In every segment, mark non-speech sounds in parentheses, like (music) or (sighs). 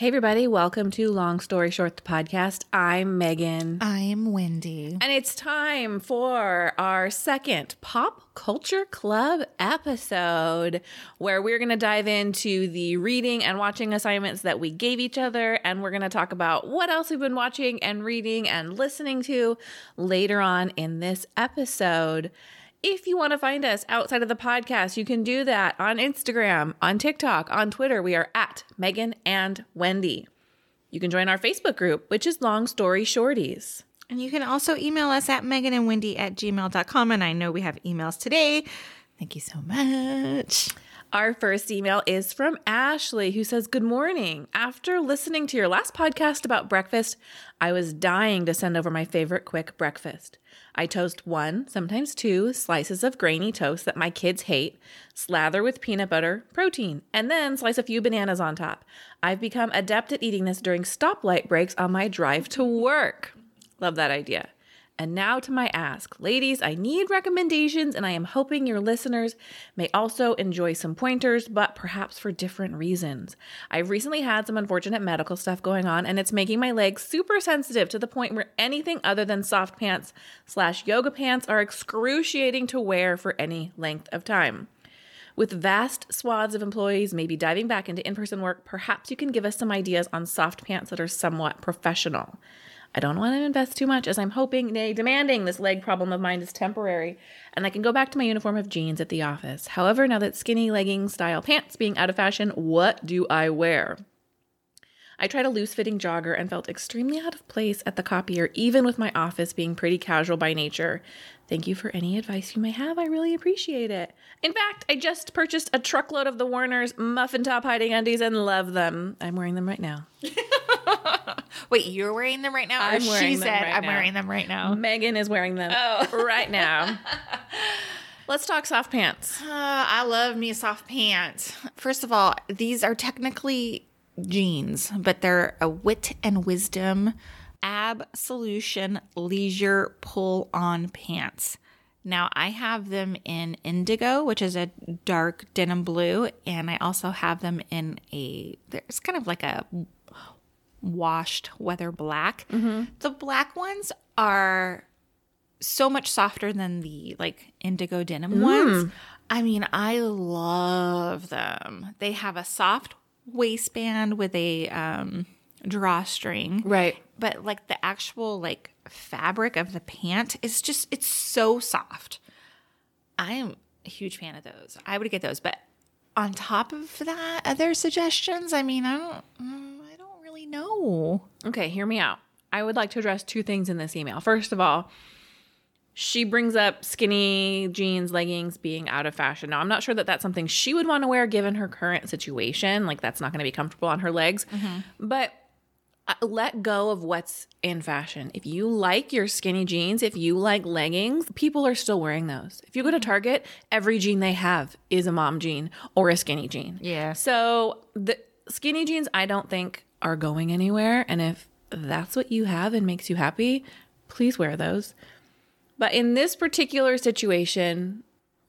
Hey, everybody, welcome to Long Story Short, the podcast. I'm Megan. I'm Wendy. And it's time for our second Pop Culture Club episode, where we're going to dive into the reading and watching assignments that we gave each other. And we're going to talk about what else we've been watching and reading and listening to later on in this episode. If you want to find us outside of the podcast, you can do that on Instagram, on TikTok, on Twitter. We are at Megan and Wendy. You can join our Facebook group, which is Long Story Shorties. And you can also email us at Megan and Wendy at gmail.com. And I know we have emails today. Thank you so much. Our first email is from Ashley, who says, Good morning. After listening to your last podcast about breakfast, I was dying to send over my favorite quick breakfast. I toast one, sometimes two, slices of grainy toast that my kids hate, slather with peanut butter, protein, and then slice a few bananas on top. I've become adept at eating this during stoplight breaks on my drive to work. Love that idea. And now to my ask. Ladies, I need recommendations, and I am hoping your listeners may also enjoy some pointers, but perhaps for different reasons. I've recently had some unfortunate medical stuff going on, and it's making my legs super sensitive to the point where anything other than soft pants slash yoga pants are excruciating to wear for any length of time. With vast swaths of employees maybe diving back into in person work, perhaps you can give us some ideas on soft pants that are somewhat professional. I don't want to invest too much as I'm hoping, nay, demanding this leg problem of mine is temporary and I can go back to my uniform of jeans at the office. However, now that skinny legging style pants being out of fashion, what do I wear? I tried a loose fitting jogger and felt extremely out of place at the copier, even with my office being pretty casual by nature. Thank you for any advice you may have. I really appreciate it. In fact, I just purchased a truckload of the Warner's muffin top hiding undies and love them. I'm wearing them right now. (laughs) Wait, you're wearing them right now? I'm wearing she them said, right I'm now. wearing them right now. Megan is wearing them (laughs) right now. Let's talk soft pants. Uh, I love me soft pants. First of all, these are technically jeans, but they're a wit and wisdom ab solution leisure pull on pants. Now I have them in indigo, which is a dark denim blue, and I also have them in a there's kind of like a washed weather black. The black ones are so much softer than the like indigo denim ones. I mean, I love them. They have a soft waistband with a um, drawstring, Right. but like the actual like fabric of the pant is just it's so soft. I am a huge fan of those. I would get those, but on top of that, other suggestions. I mean, I don't, mm, I don't really know. Okay, hear me out. I would like to address two things in this email. First of all, she brings up skinny jeans, leggings being out of fashion. Now, I'm not sure that that's something she would want to wear given her current situation. Like, that's not going to be comfortable on her legs. But uh, let go of what's in fashion. If you like your skinny jeans, if you like leggings, people are still wearing those. If you go to Target, every jean they have is a mom jean or a skinny jean. Yeah. So the skinny jeans, I don't think are going anywhere. And if that's what you have and makes you happy, please wear those. But in this particular situation,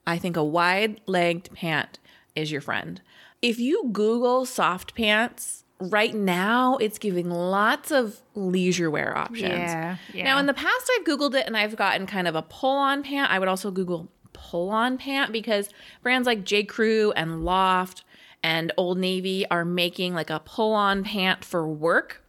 I think a wide legged pant is your friend. If you Google soft pants, right now it's giving lots of leisure wear options. Yeah, yeah. Now, in the past, I've Googled it and I've gotten kind of a pull on pant. I would also Google pull on pant because brands like J. Crew and Loft and Old Navy are making like a pull on pant for work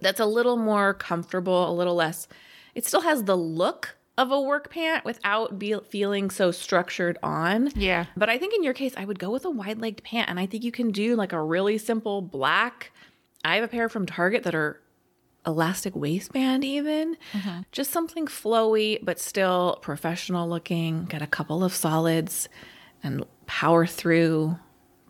that's a little more comfortable, a little less. It still has the look of a work pant without be, feeling so structured on. Yeah. But I think in your case, I would go with a wide legged pant. And I think you can do like a really simple black. I have a pair from Target that are elastic waistband, even. Mm-hmm. Just something flowy, but still professional looking. Get a couple of solids and power through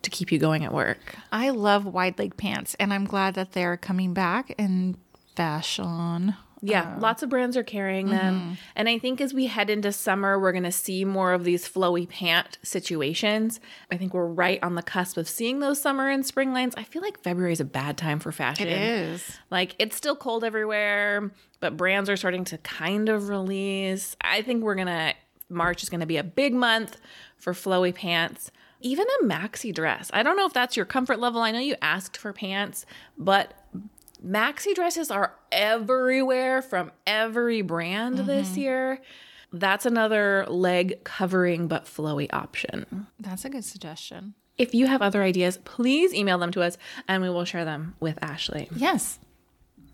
to keep you going at work. I love wide leg pants, and I'm glad that they're coming back in fashion. Yeah, um, lots of brands are carrying them. Mm-hmm. And I think as we head into summer, we're going to see more of these flowy pant situations. I think we're right on the cusp of seeing those summer and spring lines. I feel like February is a bad time for fashion. It is. Like it's still cold everywhere, but brands are starting to kind of release. I think we're going to March is going to be a big month for flowy pants. Even a maxi dress. I don't know if that's your comfort level. I know you asked for pants, but maxi dresses are everywhere from every brand mm-hmm. this year. That's another leg covering but flowy option. That's a good suggestion. If you have other ideas, please email them to us and we will share them with Ashley. Yes.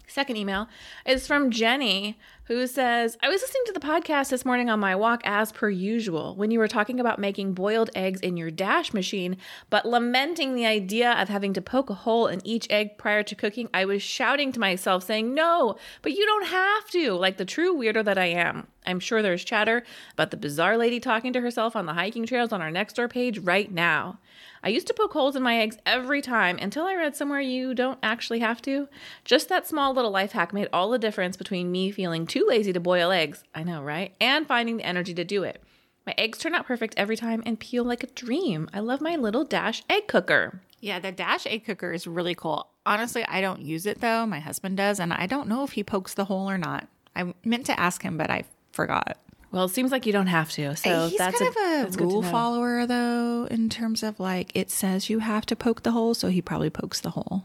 Second email is from Jenny, who says, I was listening to the podcast this morning on my walk as per usual when you were talking about making boiled eggs in your dash machine, but lamenting the idea of having to poke a hole in each egg prior to cooking. I was shouting to myself, saying, No, but you don't have to, like the true weirdo that I am. I'm sure there's chatter about the bizarre lady talking to herself on the hiking trails on our next door page right now. I used to poke holes in my eggs every time until I read somewhere you don't actually have to. Just that small little life hack made all the difference between me feeling too lazy to boil eggs, I know, right? And finding the energy to do it. My eggs turn out perfect every time and peel like a dream. I love my little Dash egg cooker. Yeah, the Dash egg cooker is really cool. Honestly, I don't use it though. My husband does, and I don't know if he pokes the hole or not. I meant to ask him, but I forgot. Well, it seems like you don't have to. So He's that's kind a, of a rule follower though, in terms of like it says you have to poke the hole, so he probably pokes the hole.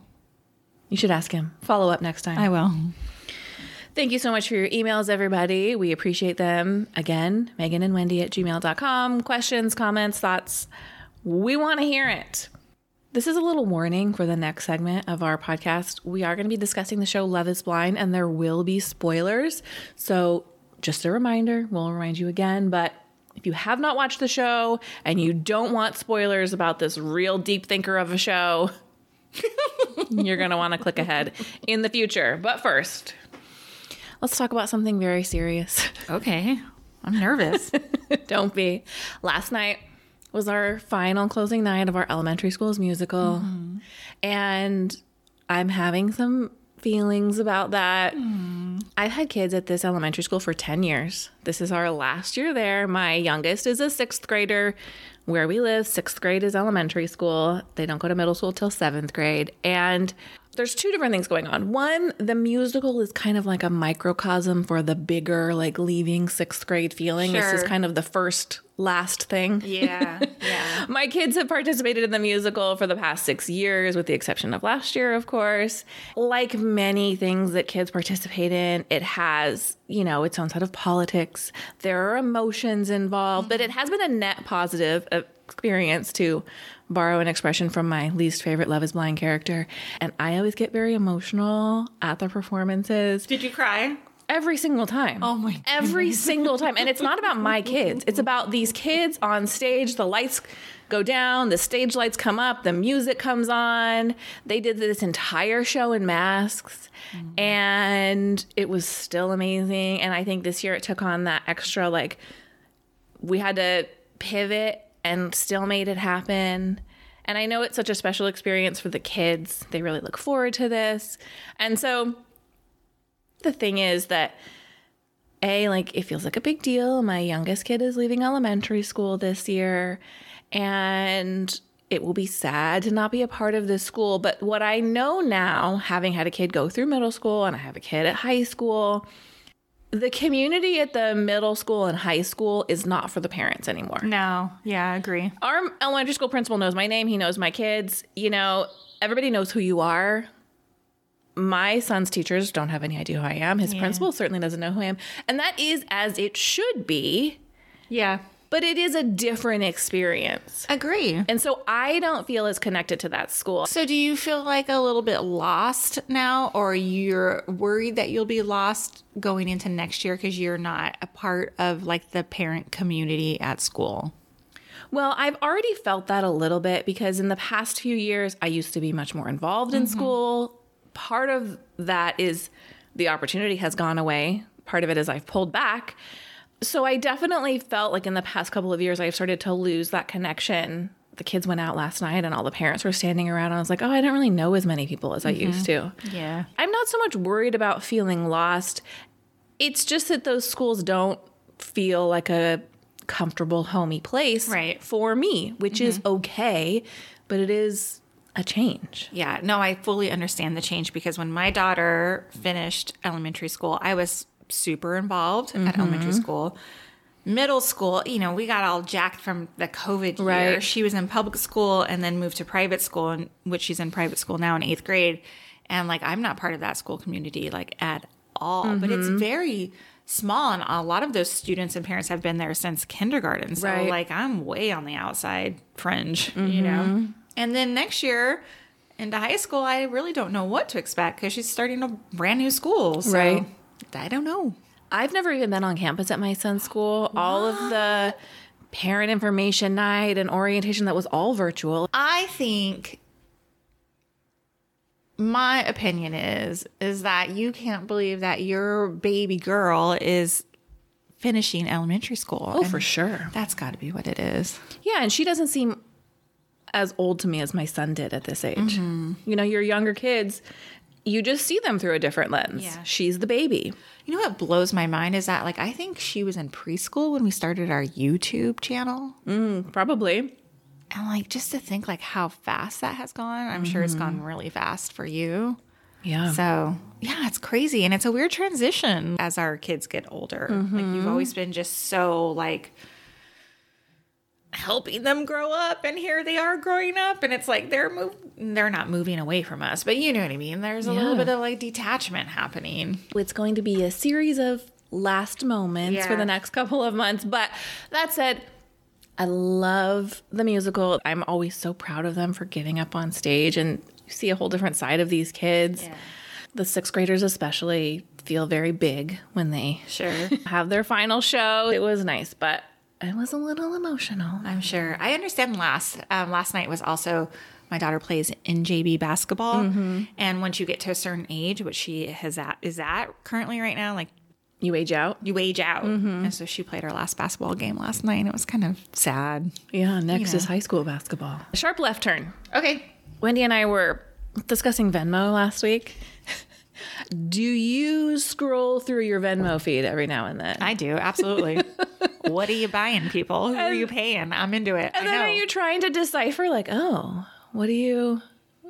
You should ask him. Follow up next time. I will. Thank you so much for your emails, everybody. We appreciate them. Again, Megan and Wendy at gmail.com. Questions, comments, thoughts. We want to hear it. This is a little warning for the next segment of our podcast. We are going to be discussing the show Love is Blind, and there will be spoilers. So, just a reminder, we'll remind you again, but if you have not watched the show and you don't want spoilers about this real deep thinker of a show, (laughs) you're going to want to click ahead in the future. But first, let's talk about something very serious. (laughs) Okay. I'm nervous. (laughs) Don't be. Last night was our final closing night of our elementary school's musical. Mm-hmm. And I'm having some feelings about that. Mm-hmm. I've had kids at this elementary school for 10 years. This is our last year there. My youngest is a sixth grader. Where we live, sixth grade is elementary school. They don't go to middle school till seventh grade. And there's two different things going on. One, the musical is kind of like a microcosm for the bigger, like leaving sixth grade feeling. This is kind of the first, last thing. yeah. (laughs) Yeah. My kids have participated in the musical for the past six years, with the exception of last year, of course. Like many things that kids participate in, it has, you know, its own set of politics. There are emotions involved, but it mm-hmm. has been a net positive uh, experience to borrow an expression from my least favorite Love is Blind character. And I always get very emotional at the performances Did you cry? every single time. Oh my God. Every single time. And it's not about my kids. It's about these kids on stage. The lights go down, the stage lights come up, the music comes on. They did this entire show in masks mm-hmm. and it was still amazing. And I think this year it took on that extra like we had to pivot and still made it happen. And I know it's such a special experience for the kids. They really look forward to this. And so the thing is that a like it feels like a big deal my youngest kid is leaving elementary school this year and it will be sad to not be a part of this school but what i know now having had a kid go through middle school and i have a kid at high school the community at the middle school and high school is not for the parents anymore No. Yeah, I agree. our elementary school principal knows my name. He knows my kids. You know, everybody knows who you are. My son's teachers don't have any idea who I am. His principal certainly doesn't know who I am. And that is as it should be, Yeah. But it is a different experience. Agree. And so I don't feel as connected to that school. So do you feel like a little bit lost now or you're worried that you'll be lost going into next year because you're not a part of like the parent community at school? Well, I've already felt that a little bit because in the past few years, I used to be much more involved in mm-hmm. school. Part of that is the opportunity has gone away. Part of it is I've pulled back. So I definitely felt like in the past couple of years, I've started to lose that connection. The kids went out last night and all the parents were standing around. And I was like, oh, I don't really know as many people as I mm-hmm. used to. Yeah. I'm not so much worried about feeling lost. It's just that those schools don't feel like a comfortable, homey place Right. for me, which is mm-hmm. okay, but it is a change. Yeah, no, I fully understand the change because when my daughter finished elementary school, I was super involved at mm-hmm. elementary school. middle school, you know, we got all jacked from the COVID year. Right. She was in public school and then moved to private school, in which she's in private school now in eighth grade. And like, I'm not part of that school community like at all, but it's mm-hmm. very small. And a lot of those students and parents have been there since kindergarten. So Right. like, I'm way on the outside fringe, you mm-hmm. know? And then next year, into high school, I really don't know what to expect because she's starting a brand new school. So Right. I don't know. I've never even been on campus at my son's school. All of the parent information night and orientation that was all virtual. I think my opinion is is that you can't believe that your baby girl is finishing elementary school. Oh, And for sure. That's got to be what it is. Yeah, and she doesn't seem as old to me as my son did at this age. Mm-hmm. You know, your younger kids, you just see them through a different lens. Yeah. She's the baby. You know what blows my mind is that like I think she was in preschool when we started our YouTube channel. Probably. And like just to think like how fast that has gone, I'm sure it's Mm-hmm. gone really fast for you. Yeah. So yeah, it's crazy, and it's a weird transition as our kids get older. Like you've always been just so like helping them grow up, and here they are growing up, and it's like they're move they're not moving away from us, but you know what I mean. There's a little bit of like detachment happening. it's going to be a series of last moments for the next couple of months. But that said, I love the musical. I'm always so proud of them for getting up on stage and you see a whole different side of these kids. The sixth graders, especially, feel very big when they Sure, (laughs) have their final show. It was nice, but I was a little emotional. I'm sure. I understand. Last um, last night was also. My daughter plays in NJB basketball, and once you get to a certain age, which she has at is at currently right now, like You age out? you age out. And so she played her last basketball game last night. And it was kind of sad. Yeah, next know. is high school basketball. Sharp left turn. Okay. Wendy and I were discussing Venmo last week. Do you scroll through your Venmo feed every now and then? I do. Absolutely. (laughs) what are you buying, people? Who are you paying? I'm into it. and I then know. are you trying to decipher, like, oh, what do you,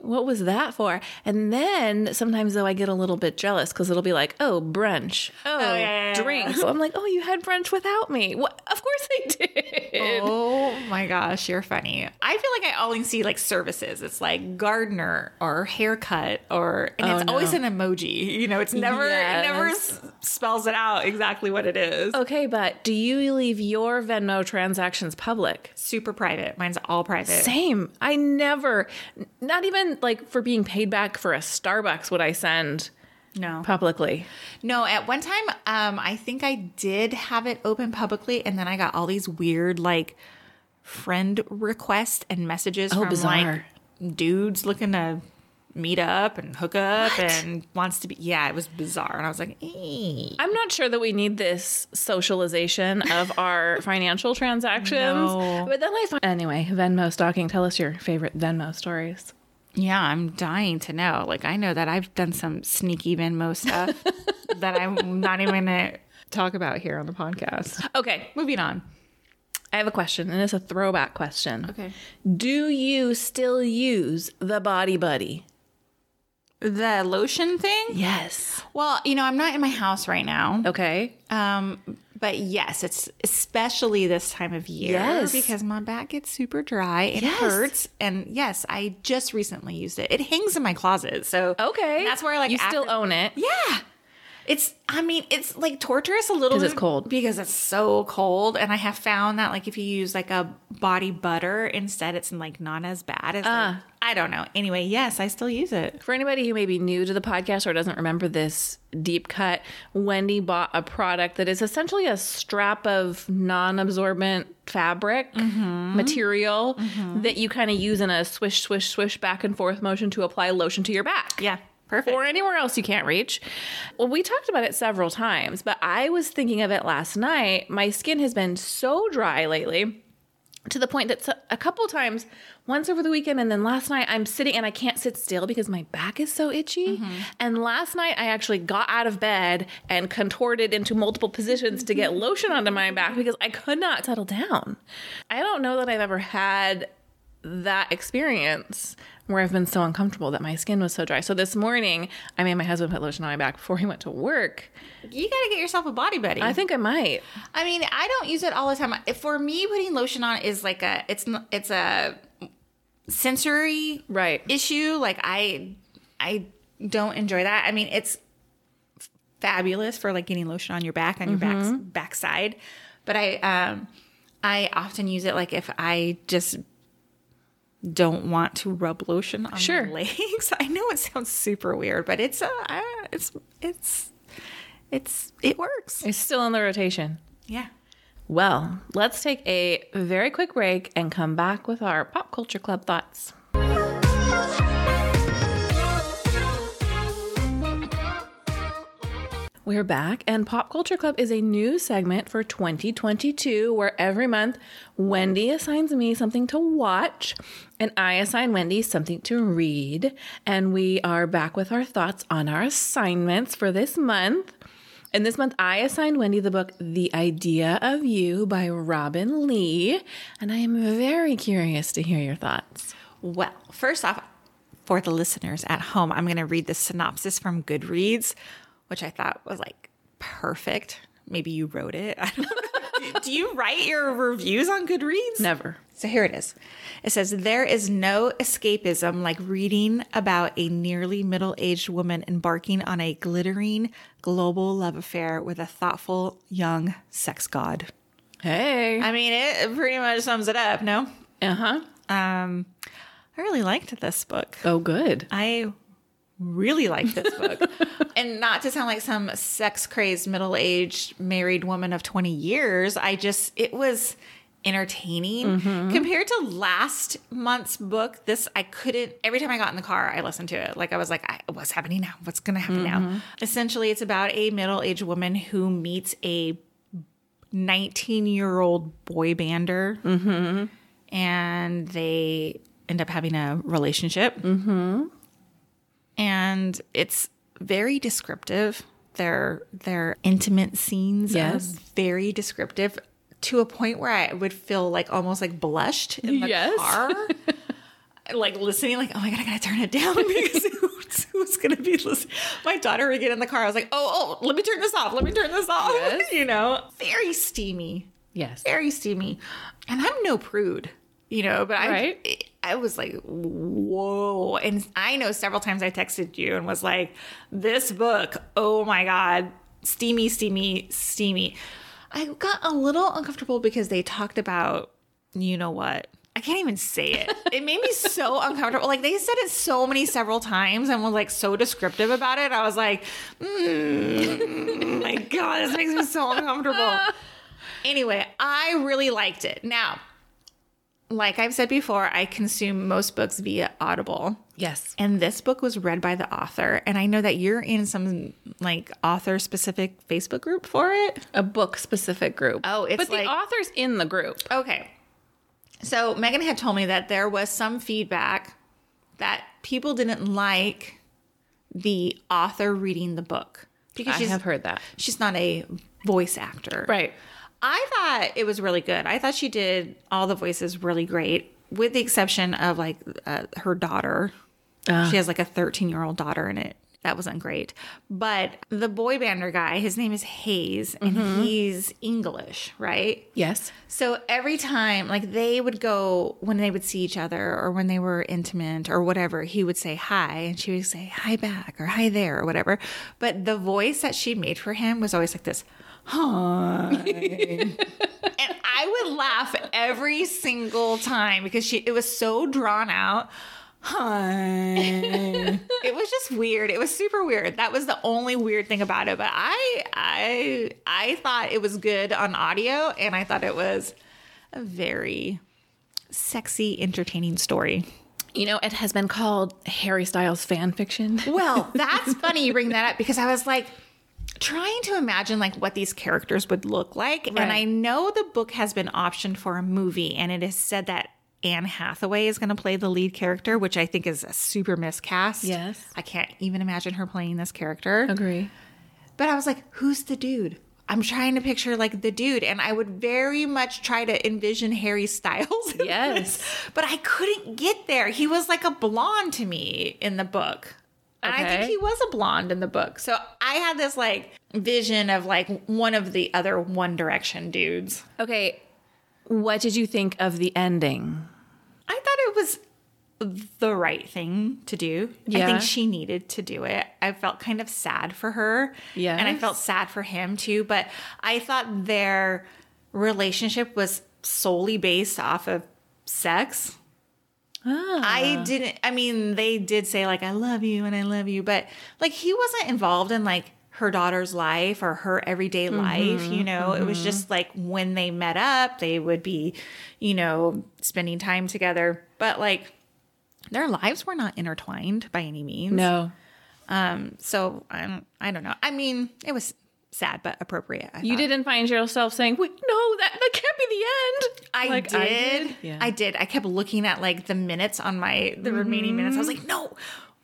what was that for? And then sometimes, though, I get a little bit jealous because it'll be like, oh, brunch. Oh, oh yeah, yeah, yeah. drinks. So I'm like, oh, you had brunch without me. What? Of course I did. Oh my gosh, you're funny. I feel like I only see like services. It's like gardener or haircut or and Oh, it's no. always an emoji. You know, it's never it never s- spells it out exactly what it is. Okay, but do you leave your Venmo transactions public? Super private. Mine's all private. Same. I never, not even like for being paid back for a Starbucks would I send No. publicly. No, at one time, um, I think I did have it open publicly, and then I got all these weird like friend requests and messages from Oh, bizarre. like dudes looking to meet up and hook up What? and wants to be. Yeah, it was bizarre, and I was like, eh. I'm not sure that we need this socialization of our (laughs) financial transactions. No. But then I find anyway, Venmo stalking. Tell us your favorite Venmo stories. Yeah, I'm dying to know. Like, I know that I've done some sneaky Venmo stuff (laughs) that I'm not even gonna talk about here on the podcast. Okay, Moving on. I have a question, and it's a throwback question. Okay. Do you still use the Body Buddy? The lotion thing. Yes. Well, you know, I'm not in my house right now. Okay. Um, but yes, it's especially this time of year Yes. because my back gets super dry. It Yes. hurts, and yes, I just recently used it. It hangs in my closet, so Okay. that's where I like you still own it. Yeah. It's, I mean, it's like torturous a little 'Cause it's cold. Because it's so cold. And I have found that, like, if you use like a body butter instead, it's like not as bad as, like, ah. I don't know. Anyway, yes, I still use it. For anybody who may be new to the podcast or doesn't remember this deep cut, Wendy bought a product that is essentially a strap of non absorbent fabric mm-hmm. material mm-hmm. that you kind of use in a swish, swish, swish back and forth motion to apply lotion to your back. Yeah. Perfect. Or anywhere else you can't reach. Well, we talked about it several times, but I was thinking of it last night. My skin has been so dry lately to the point that a couple times, once over the weekend and then last night, I'm sitting and I can't sit still because my back is so itchy. Mm-hmm. And last night, I actually got out of bed and contorted into multiple positions to get lotion onto my back because I could not settle down. I don't know that I've ever had that experience where I've been so uncomfortable that my skin was so dry. So this morning, I made my husband put lotion on my back before he went to work. You got to get yourself a body buddy. I think I might. I mean, I don't use it all the time. For me, putting lotion on is like a it's it's a sensory Right. issue. Like I I don't enjoy that. I mean, it's fabulous for like getting lotion on your back on your Mm-hmm. back backside, but I um I often use it like if I just don't want to rub lotion on Sure. my legs. (laughs) I know it sounds super weird, but it's uh it's it's it's it works. It's still in the rotation. Yeah. Well, let's take a very quick break and come back with our pop culture club thoughts. We're back, and Pop Culture Club is a new segment for 2022 where every month Wendy assigns me something to watch and I assign Wendy something to read. And we are back with our thoughts on our assignments for this month. And this month, I assigned Wendy the book The Idea of You by Robinne Lee. And I am very curious to hear your thoughts. Well, first off, for the listeners at home, I'm going to read the synopsis from Goodreads, which I thought was like perfect. Maybe you wrote it. (laughs) I don't know. Do you write your reviews on Goodreads? Never. So here it is. It says, There is no escapism like reading about a nearly middle aged woman embarking on a glittering global love affair with a thoughtful young sex god. Hey. I mean, it pretty much sums it up, no? Uh huh. Um, I really liked this book. Oh, good. I really like this (laughs) book. and not to sound like some sex crazed middle aged married woman of 20 years, I just, it was entertaining. Mm-hmm. Compared to last month's book this i couldn't every time i got in the car i listened to it. Like i was like I, what's happening now? What's gonna happen now? Mm-hmm. Essentially it's about a middle-aged woman who meets a 19 year old boy bander. Mm-hmm. And they end up having a relationship and it's very descriptive. Their their intimate scenes Yes. very descriptive to a point where I would feel like almost like blushed in the Yes. car. (laughs) like listening, like, oh my god, I gotta turn it down (laughs) because who's, who's gonna be listening? My daughter would get in the car. I was like, oh, oh, let me turn this off. Let me turn this off. Yes. (laughs) you know, very steamy Yes. very steamy. And I'm no prude, you know, but Right. I was like, whoa. And I know several times I texted you and was like, this book, oh my God, steamy, steamy, steamy. I got a little uncomfortable because they talked about, you know what? I can't even say it. (laughs) It made me so uncomfortable. Like they said it so many several times and was like so descriptive about it. I was like, mm, my God, this makes me so uncomfortable. (laughs) Anyway, I really liked it. Now, like I've said before, I consume most books via Audible. Yes. And this book was read by the author. And I know that you're in some like author specific Facebook group for it. A book specific group. Oh, it's but the author's in the group. Okay. So Megan had told me that there was some feedback that people didn't like the author reading the book because I she's, have heard that. she's not a voice actor. Right. I thought it was really good. I thought she did all the voices really great, with the exception of like uh, her daughter. She has like a 13 year old daughter in it. That wasn't great. But the boy bander guy, his name is Hayes, and he's English, right? Yes. So every time, like they would go when they would see each other or when they were intimate or whatever, he would say hi and she would say hi back or hi there or whatever. But the voice that she made for him was always like this, hi. and I would laugh every single time because she it was so drawn out. Hi. it was just weird. It was super weird. That was the only weird thing about it. But I I I thought it was good on audio and I thought it was a very sexy, entertaining story. You know, it has been called Harry Styles fan fiction. Well, that's funny you bring that up because I was like trying to imagine like what these characters would look like. And I know the book has been optioned for a movie and it is said that Anne Hathaway is going to play the lead character, which I think is a super miscast. Yes. I can't even imagine her playing this character. Agree. But I was like, who's the dude? I'm trying to picture like the dude, and I would very much try to envision Harry Styles. Yes. this, but I couldn't get there. He was like a blonde to me in the book. And I think he was a blonde in the book. So I had this like vision of like one of the other One Direction dudes. Okay. What did you think of the ending? I thought it was the right thing to do. I think she needed to do it. I felt kind of sad for her. Yeah. And I felt sad for him too. But I thought their relationship was solely based off of sex. Ah. I didn't, I mean, they did say, like, I love you and I love you, but like he wasn't involved in like her daughter's life or her everyday life, you know? It was just like when they met up, they would be, you know, spending time together. But like their lives were not intertwined by any means. No. Um, so I don't, I don't know. I mean, it was sad but appropriate. I You thought. didn't find yourself saying, Wait, no, that, that can't be the end. I Like did. Yeah. I did. I kept looking at like the minutes on my the mm-hmm. remaining minutes. I was like, no,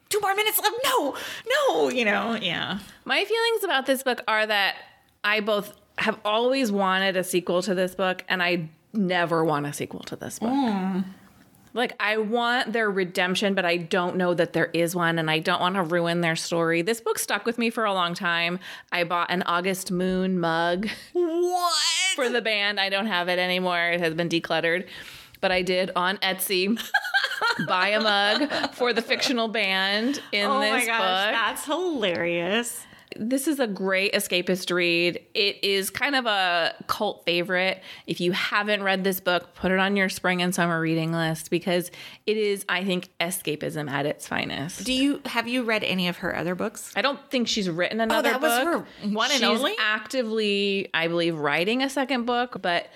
two more minutes left. No, no, you know, yeah. My feelings about this book are that I both have always wanted a sequel to this book and I never want a sequel to this book. Mm. Like I want their redemption, but I don't know that there is one and I don't want to ruin their story. This book stuck with me for a long time. I bought an August Moon mug What? for the band. I don't have it anymore. It has been decluttered. But I did on Etsy (laughs) buy a mug for the fictional band in oh this my gosh, book that's hilarious. This is a great escapist read. It is kind of a cult favorite. If you haven't read this book, put it on your spring and summer reading list because it is, I think, escapism at its finest. Do you have you read any of her other books? I don't think she's written another oh, that was her one and she's only? actively, I believe, writing a second book, but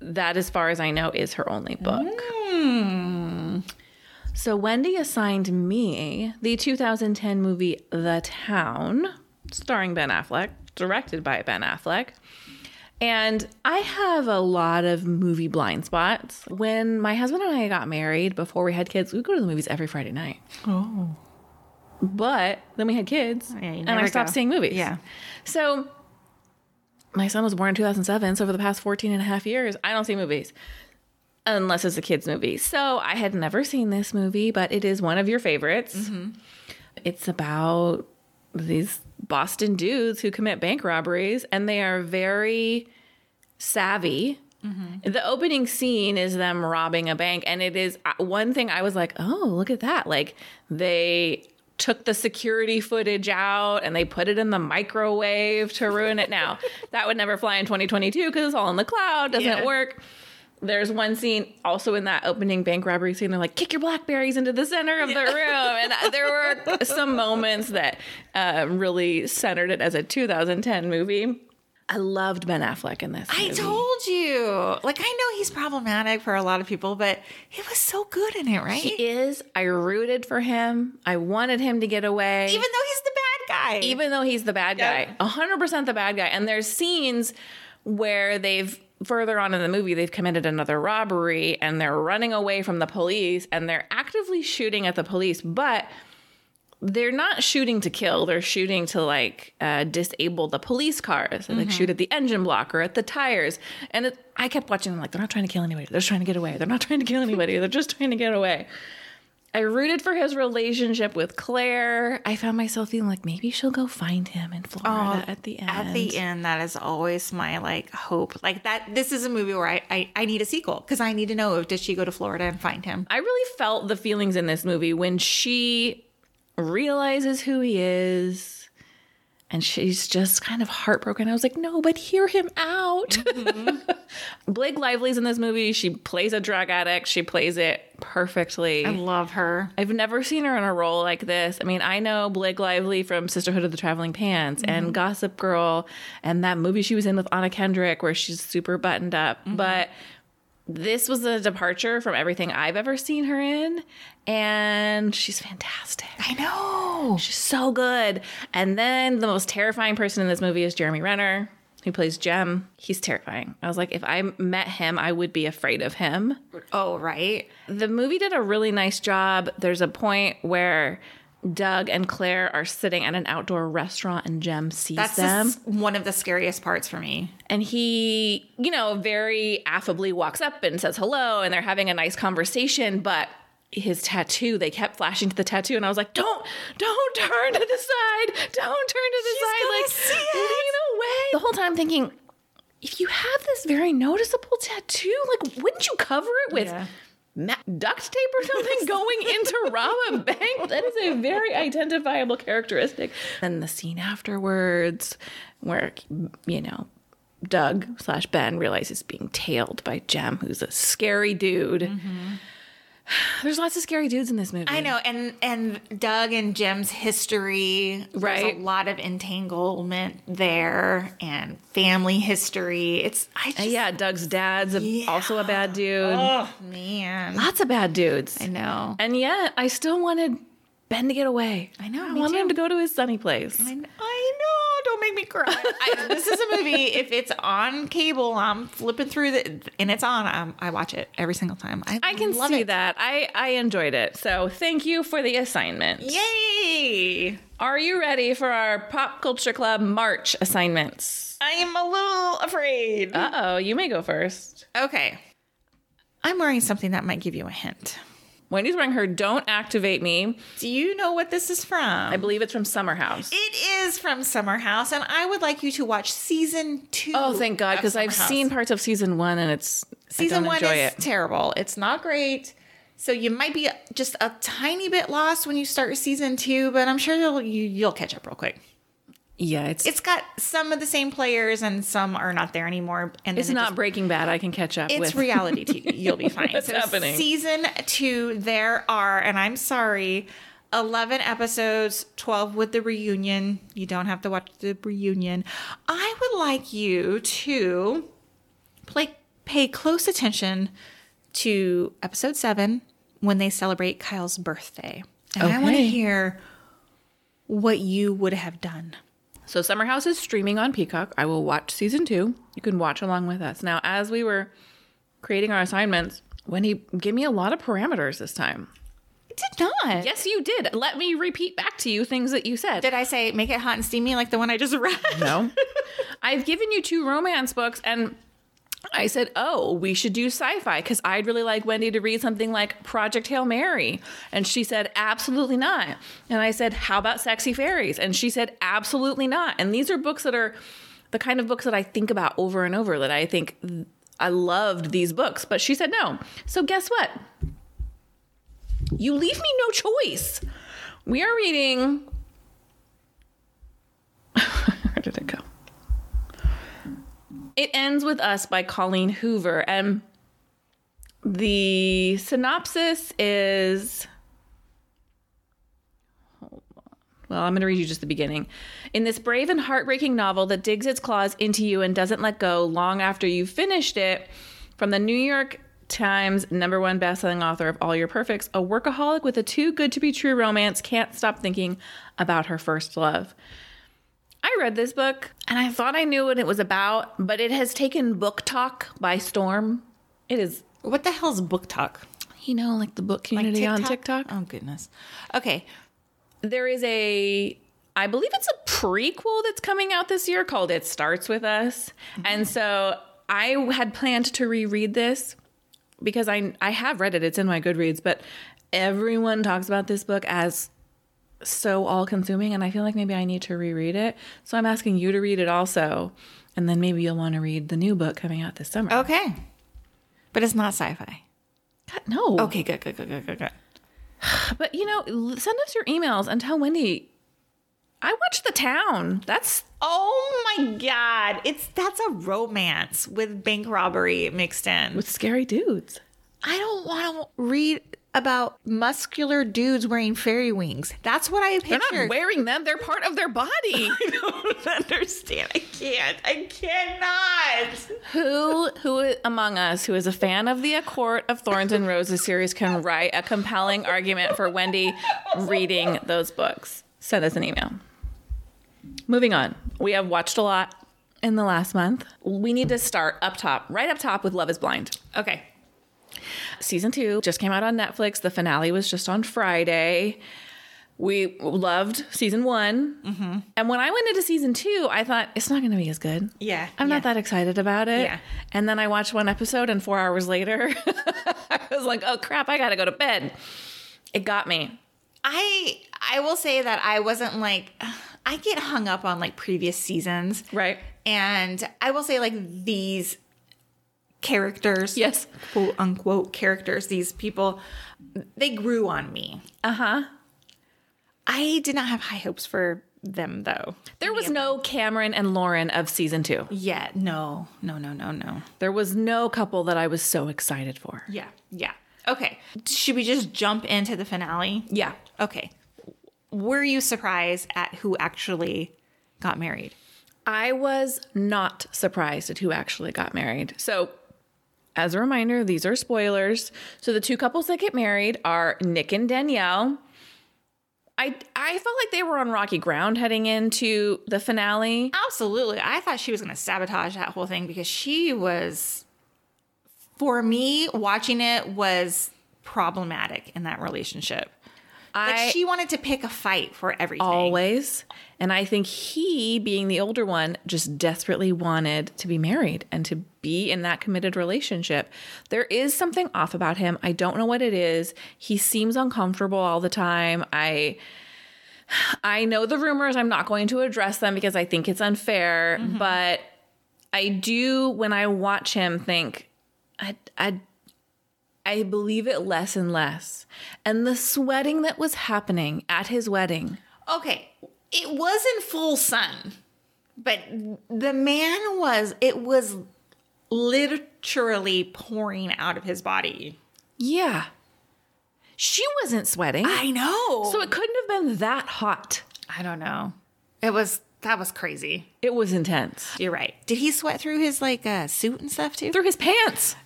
that, as far as I know, is her only book. Hmm. So Wendy assigned me the 2010 movie The Town, starring Ben Affleck, directed by Ben Affleck. And I have a lot of movie blind spots. When my husband and I got married, before we had kids, we would go to the movies every Friday night. Oh. But then we had kids, Yeah, and I stopped go. seeing movies. Yeah. So my son was born in 2007. So for the past 14 and a half years, I don't see movies unless it's a kid's movie. So I had never seen this movie, but it is one of your favorites. Mm-hmm. It's about these Boston dudes who commit bank robberies, and they are very savvy. Mm-hmm. The opening scene is them robbing a bank, and it is uh, one thing I was like, oh, look at that. Like they took the security footage out and they put it in the microwave to ruin it now. (laughs) that would never fly in 2022 because it's all in the cloud, doesn't Yeah. work. There's one scene also in that opening bank robbery scene. They're like, kick your blackberries into the center of the room. And uh, there were (laughs) some moments that uh, really centered it as a 2010 movie. I loved Ben Affleck in this. I told you. Like I know he's problematic for a lot of people, but he was so good in it, right? He is. I rooted for him. I wanted him to get away. Even though he's the bad guy. even though he's the bad Yeah. guy, hundred percent the bad guy. And there's scenes where they've further on in the movie they've committed another robbery and they're running away from the police and they're actively shooting at the police, but they're not shooting to kill. They're shooting to like uh, disable the police cars. They like shoot at the engine block or at the tires. And it, I kept watching them like they're not trying to kill anybody. They're just trying to get away. They're not trying to kill anybody. They're just trying to get away. I rooted for his relationship with Claire. I found myself feeling like maybe she'll go find him in Florida oh, at the end. At the end, that is always my like hope. Like that this is a movie where I I, I need a sequel because I need to know if did she go to Florida and find him. I really felt the feelings in this movie when she realizes who he is and she's just kind of heartbroken. I was like, no, but hear him out. (laughs) Blake Lively's in this movie. She plays a drug addict. She plays it perfectly. I love her. I've never seen her in a role like this. I mean, I know Blake Lively from Sisterhood of the Traveling Pants and mm-hmm. Gossip Girl and that movie she was in with Anna Kendrick where she's super buttoned up. Mm-hmm. But this was a departure from everything I've ever seen her in. And she's fantastic. I know. She's so good. And then the most terrifying person in this movie is Jeremy Renner, who plays Jem. He's terrifying. I was like, if I met him, I would be afraid of him Oh, right. the movie did a really nice job. There's a point where Doug and Claire are sitting at an outdoor restaurant and Jem sees That's them. just one of the scariest parts for me. And he, you know, very affably walks up and says hello, and they're having a nice conversation. But his tattoo, they kept flashing to the tattoo, and I was like, "Don't, don't turn to the side! Don't turn to the She's side! Like, see it." lean away!" The whole time thinking, if you have this very noticeable tattoo, like, wouldn't you cover it with? Yeah. Ma- Duct tape or something (laughs) going into rob a bank? That is a very identifiable characteristic. And the scene afterwards, where you know Doug slash Ben realizes being tailed by Jem, who's a scary dude. Mm-hmm. (sighs) There's lots of scary dudes in this movie. I know, and and Doug and Jem's history, there's Right. a lot of entanglement there, and family history. It's I just, yeah, Doug's dad's a, Yeah. also a bad dude. oh man, Lots of bad dudes. I know. And yet, I still wanted Ben to get away. I know, I me wanted too. him to go to his sunny place. I, kn- I know. Don't make me cry. (laughs) I, this is a movie. If it's on cable, I'm flipping through the and it's on. I'm, I watch it every single time. I, I can love see it. that. I, I enjoyed it. So thank you for the assignment. Yay! Are you ready for our Pop Culture Club March assignments? I am a little afraid. Uh oh, you may go first. okay. I'm wearing something that might give you a hint. Wendy's wearing her Don't Activate Me. Do you know what this is from? I believe it's from Summer House. It is from Summer House, and I would like you to watch season two. Oh, thank God, because I've House. seen parts of season one and it's season one is it. terrible. It's not great. So you might be just a tiny bit lost when you start season two, but I'm sure you'll you, you'll catch up real quick. Yeah, it's it's, It's got some of the same players, and some are not there anymore. And then it not just- Breaking Bad. I can catch up it's with. reality TV. (laughs) You'll be fine. What's happening? Season two, there are, and I'm sorry, 11 episodes, 12 with the reunion. You don't have to watch the reunion. I would like you to play, pay close attention to episode seven when they celebrate Kyle's birthday. And I want to hear what you would have done. So Summer House is streaming on Peacock. I will watch season two. You can watch along with us. Now, as we were creating our assignments, Wendy gave me a lot of parameters this time. I did not. Yes, you did. Let me repeat back to you things that you said. Did I say make it hot and steamy like the one I just read? No. (laughs) I've given you two romance books and I said, oh, we should do sci fi because I'd really like Wendy to read something like Project Hail Mary. And she said, absolutely not. And I said, how about Sexy Fairies? And she said, absolutely not. And these are books that are the kind of books that I think about over and over that I think I loved these books. But she said no. So guess what? You leave me no choice. We are reading. (laughs) Where did it go? It ends with us by Colleen Hoover, and the synopsis is. Well, I'm going to read you just the beginning. In this brave and heartbreaking novel that digs its claws into you and doesn't let go long after you've finished it, from the New York Times number one bestselling author of All Your Perfects, a workaholic with a too good to be true romance can't stop thinking about her first love. I read this book and I thought I knew what it was about, but it has taken BookTok by storm. It is, What the hell's BookTok? you know, like the book community on TikTok. Oh goodness. Okay. There is a, I believe it's a prequel that's coming out this year called It Starts With Us. Mm-hmm. And so I had planned to reread this because I I have read it. It's in my Goodreads, but everyone talks about this book as so all consuming and I feel like maybe I need to reread it. So I'm asking you to read it also. And then maybe you'll want to read the new book coming out this summer. Okay. But it's not sci-fi. No. Okay, good, good, good, good, good, good. (sighs) But you know, send us your emails and tell Wendy I watched The Town. That's Oh my god. It's that's a romance with bank robbery mixed in. with scary dudes. I don't want to read about muscular dudes wearing fairy wings. That's what I picture. They're not wearing them, they're part of their body. (laughs) I don't understand. I can't. I cannot. who who among us who is a fan of the A Court of Thorns and Roses series can write a compelling argument for Wendy reading those books? Send us an email. Moving on. We have watched a lot in the last month. We need to start up top, right up top with Love is Blind. Okay. Season two just came out on Netflix. The finale was just on Friday. We loved season one. Mm-hmm. And when I went into season two, I thought it's not going to be as good. Yeah, I'm yeah. not that excited about it. Yeah. And then I watched one episode, and four hours later, (laughs) I was like, oh crap, I got to go to bed. It got me. I I will say that I wasn't like (sighs) I get hung up on like previous seasons. Right. And I will say like these characters, Yes. quote unquote characters, these people, they grew on me. Uh huh. I did not have high hopes for them though. There was no Cameron and Lauren of season two. Yeah, no, no, no, no, no. There was no couple that I was so excited for. Yeah, yeah. Okay, should we just jump into the finale? Yeah. Okay. Were you surprised at who actually got married? I was not surprised at who actually got married. So, as a reminder, these are spoilers. So, the two couples that get married are Nick and Danielle. I, I felt like they were on rocky ground heading into the finale. Absolutely. I thought she was going to sabotage that whole thing because she was, for me, watching it was problematic in that relationship. Like she wanted to pick a fight for everything. always, and I think he, being the older one, just desperately wanted to be married and to be in that committed relationship. There is something off about him. I don't know what it is. He seems uncomfortable all the time. I I know the rumors. I'm not going to address them because I think it's unfair, mm-hmm. but I do when I watch him think I I I believe it less and less. And the sweating that was happening at his wedding. Okay, it wasn't full sun, but the man was, it was literally pouring out of his body. Yeah. She wasn't sweating. I know. so it couldn't have been that hot. I don't know. It was, that was crazy. It was intense. You're right. Did he sweat through his like uh, suit and stuff too? Through his pants.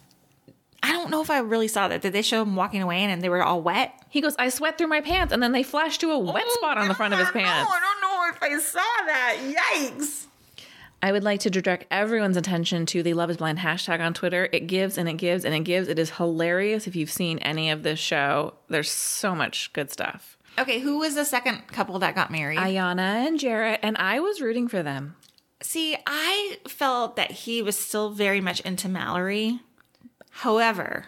I don't know if I really saw that. Did they show him walking away and and they were all wet? He goes, I sweat through my pants. And then they flash to a wet oh spot on the front of his pants. I don't know if I saw that. Yikes. I would like to direct everyone's attention to the Love is Blind hashtag on Twitter. It gives and it gives and it gives. It is hilarious if you've seen any of this show. There's so much good stuff. Okay, who was the second couple that got married? Iyanna and Jarrett, and I was rooting for them. See, I felt that he was still very much into Mallory. However,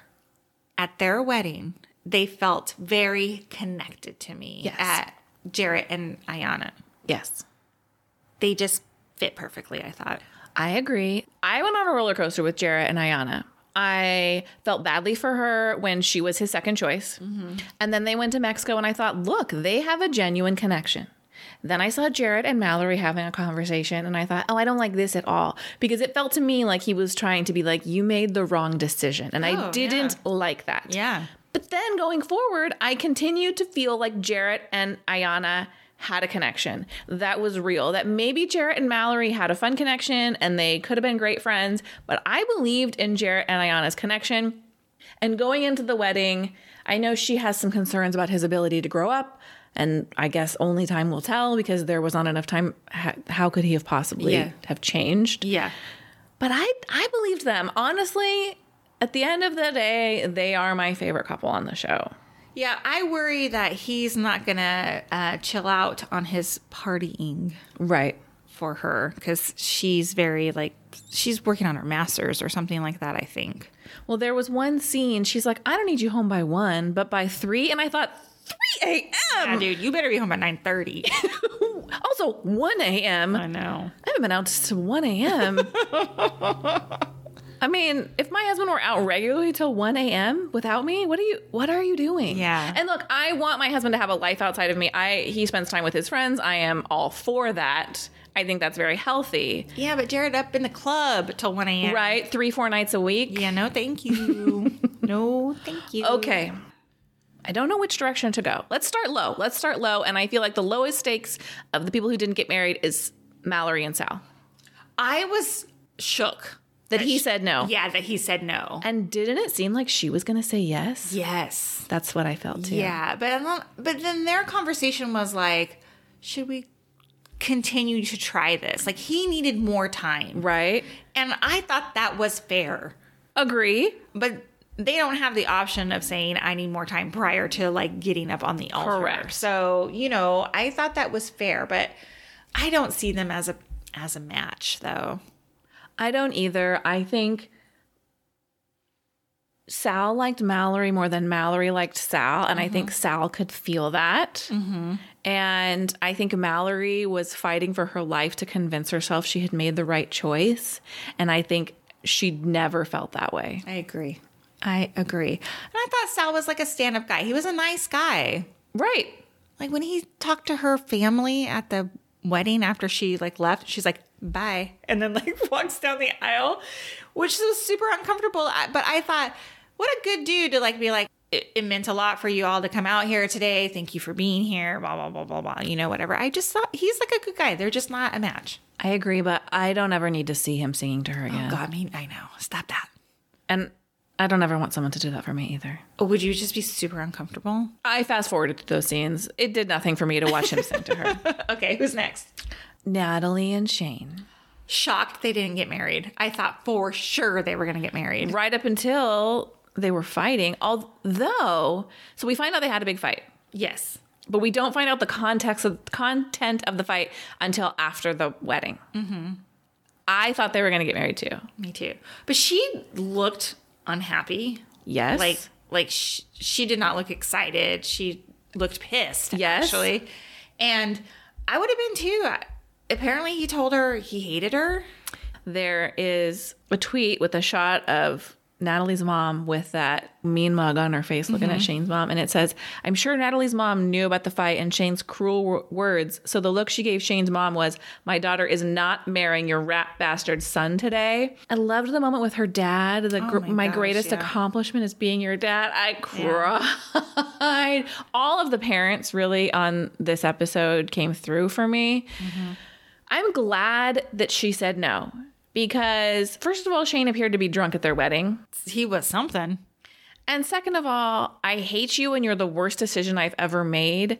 at their wedding, they felt very connected to me Yes. at Jarrett and Iyanna. Yes. They just fit perfectly, I thought. I agree. I went on a roller coaster with Jarrett and Iyanna. I felt badly for her when she was his second choice. Mm-hmm. And then they went to Mexico, and I thought, look, they have a genuine connection. Then I saw Jared and Mallory having a conversation, and I thought, oh, I don't like this at all. Because it felt to me like he was trying to be like, you made the wrong decision. And I Oh, didn't like that. Yeah. But then going forward, I continued to feel like Jared and Iyanna had a connection that was real. That maybe Jarrett and Mallory had a fun connection and they could have been great friends. But I believed in Jarrett and Iyanna's connection. And going into the wedding, I know she has some concerns about his ability to grow up. And I guess only time will tell because there was not enough time. How, how could he have possibly Yeah. have changed? Yeah. But I I believed them. Honestly, at the end of the day, they are my favorite couple on the show. Yeah, I worry that he's not going to uh, chill out on his partying Right. for her because she's very, like, she's working on her master's or something like that, I think. Well, there was one scene. She's like, I don't need you home by one, but by three. And I thought, 3 a.m. Yeah, dude, you better be home by 9.30. (laughs) Also, 1 a.m. I know. I haven't been out to 1 a.m. (laughs) I mean, if my husband were out regularly till 1 a.m. without me, what are you what are you doing? Yeah. And look, I want my husband to have a life outside of me. I he spends time with his friends. I am all for that. I think that's very healthy. Yeah, but Jared up in the club till 1 a.m. Right? Three, four nights a week. Yeah, no, thank you. (laughs) no, thank you. Okay. I don't know which direction to go. Let's start low. Let's start low. And I feel like the lowest stakes of the people who didn't get married is Mallory and Sal. I was shook. That he said no. Yeah, that he said no. And didn't it seem like she was going to say yes? Yes. That's what I felt too. Yeah, but but then their conversation was like, should we continue to try this? Like he needed more time, Right? and I thought that was fair. Agree. But they don't have the option of saying I need more time prior to like getting up on the altar. Correct. So, you know, I thought that was fair, but I don't see them as a as a match though. I don't either. I think Sal liked Mallory more than Mallory liked Sal, and I think mm-hmm. Sal could feel that. Mm-hmm. And I think Mallory was fighting for her life to convince herself she had made the right choice. And I think she never felt that way. I agree. I agree. And I thought Sal was like a stand-up guy. He was a nice guy. Right. Like when he talked to her family at the wedding after she like left, she's like, "Bye," and then like (laughs) walks down the aisle, which was super uncomfortable. But I thought, what a good dude to like be like. It, it meant a lot for you all to come out here today. Thank you for being here. Blah blah blah blah blah. You know, whatever. I just thought he's like a good guy. They're just not a match. I agree, but I don't ever need to see him singing to her oh, again. God, me, I know. Stop that. And I don't ever want someone to do that for me either. Would you just be super uncomfortable? I fast forwarded to those scenes. It did nothing for me to watch him sing to her. (laughs) Okay, who's next? Natalie and Shane. Shocked they didn't get married. I thought for sure they were going to get married. right up until they were fighting. Although, so we find out they had a big fight, Yes. but we don't find out the context of content of the fight until after the wedding. Mm-hmm. I thought they were going to get married too. Me too. But she looked unhappy. Yes, Like like sh- she did not look excited. She looked pissed Yes. actually. And I would have been too. Apparently he told her he hated her. there is a tweet with a shot of Natalie's mom with that mean mug on her face looking at mm-hmm. Shane's mom. And it says, I'm sure Natalie's mom knew about the fight and Shane's cruel w- words. So the look she gave Shane's mom was, My daughter is not marrying your rat bastard son today. I loved the moment with her dad. The oh gr- my my, gosh, greatest yeah. accomplishment is being your dad. I cried. All of the parents really on this episode came through for me. Mm-hmm. I'm glad that she said no because, first of all, Shane appeared to be drunk at their wedding. He was something. And second of all, I hate you and you're the worst decision I've ever made.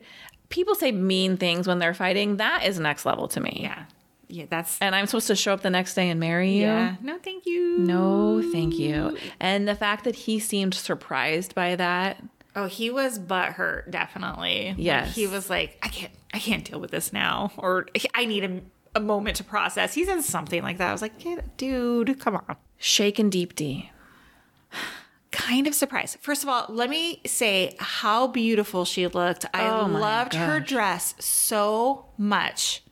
People say mean things when they're fighting. That is next level to me. Yeah. Yeah, that's And I'm supposed to show up the next day and marry you? yeah. No, thank you. No, thank you. And the fact that he seemed surprised by that. Oh, he was butthurt, definitely. Like, Yes. he was like, I can't, I can't deal with this now, or I need a, a moment to process. He said something like that. I was like, "Kid, dude, come on. Shaken deep D. Kind of surprised. First of all, let me say how beautiful she looked. I Oh loved her dress so much.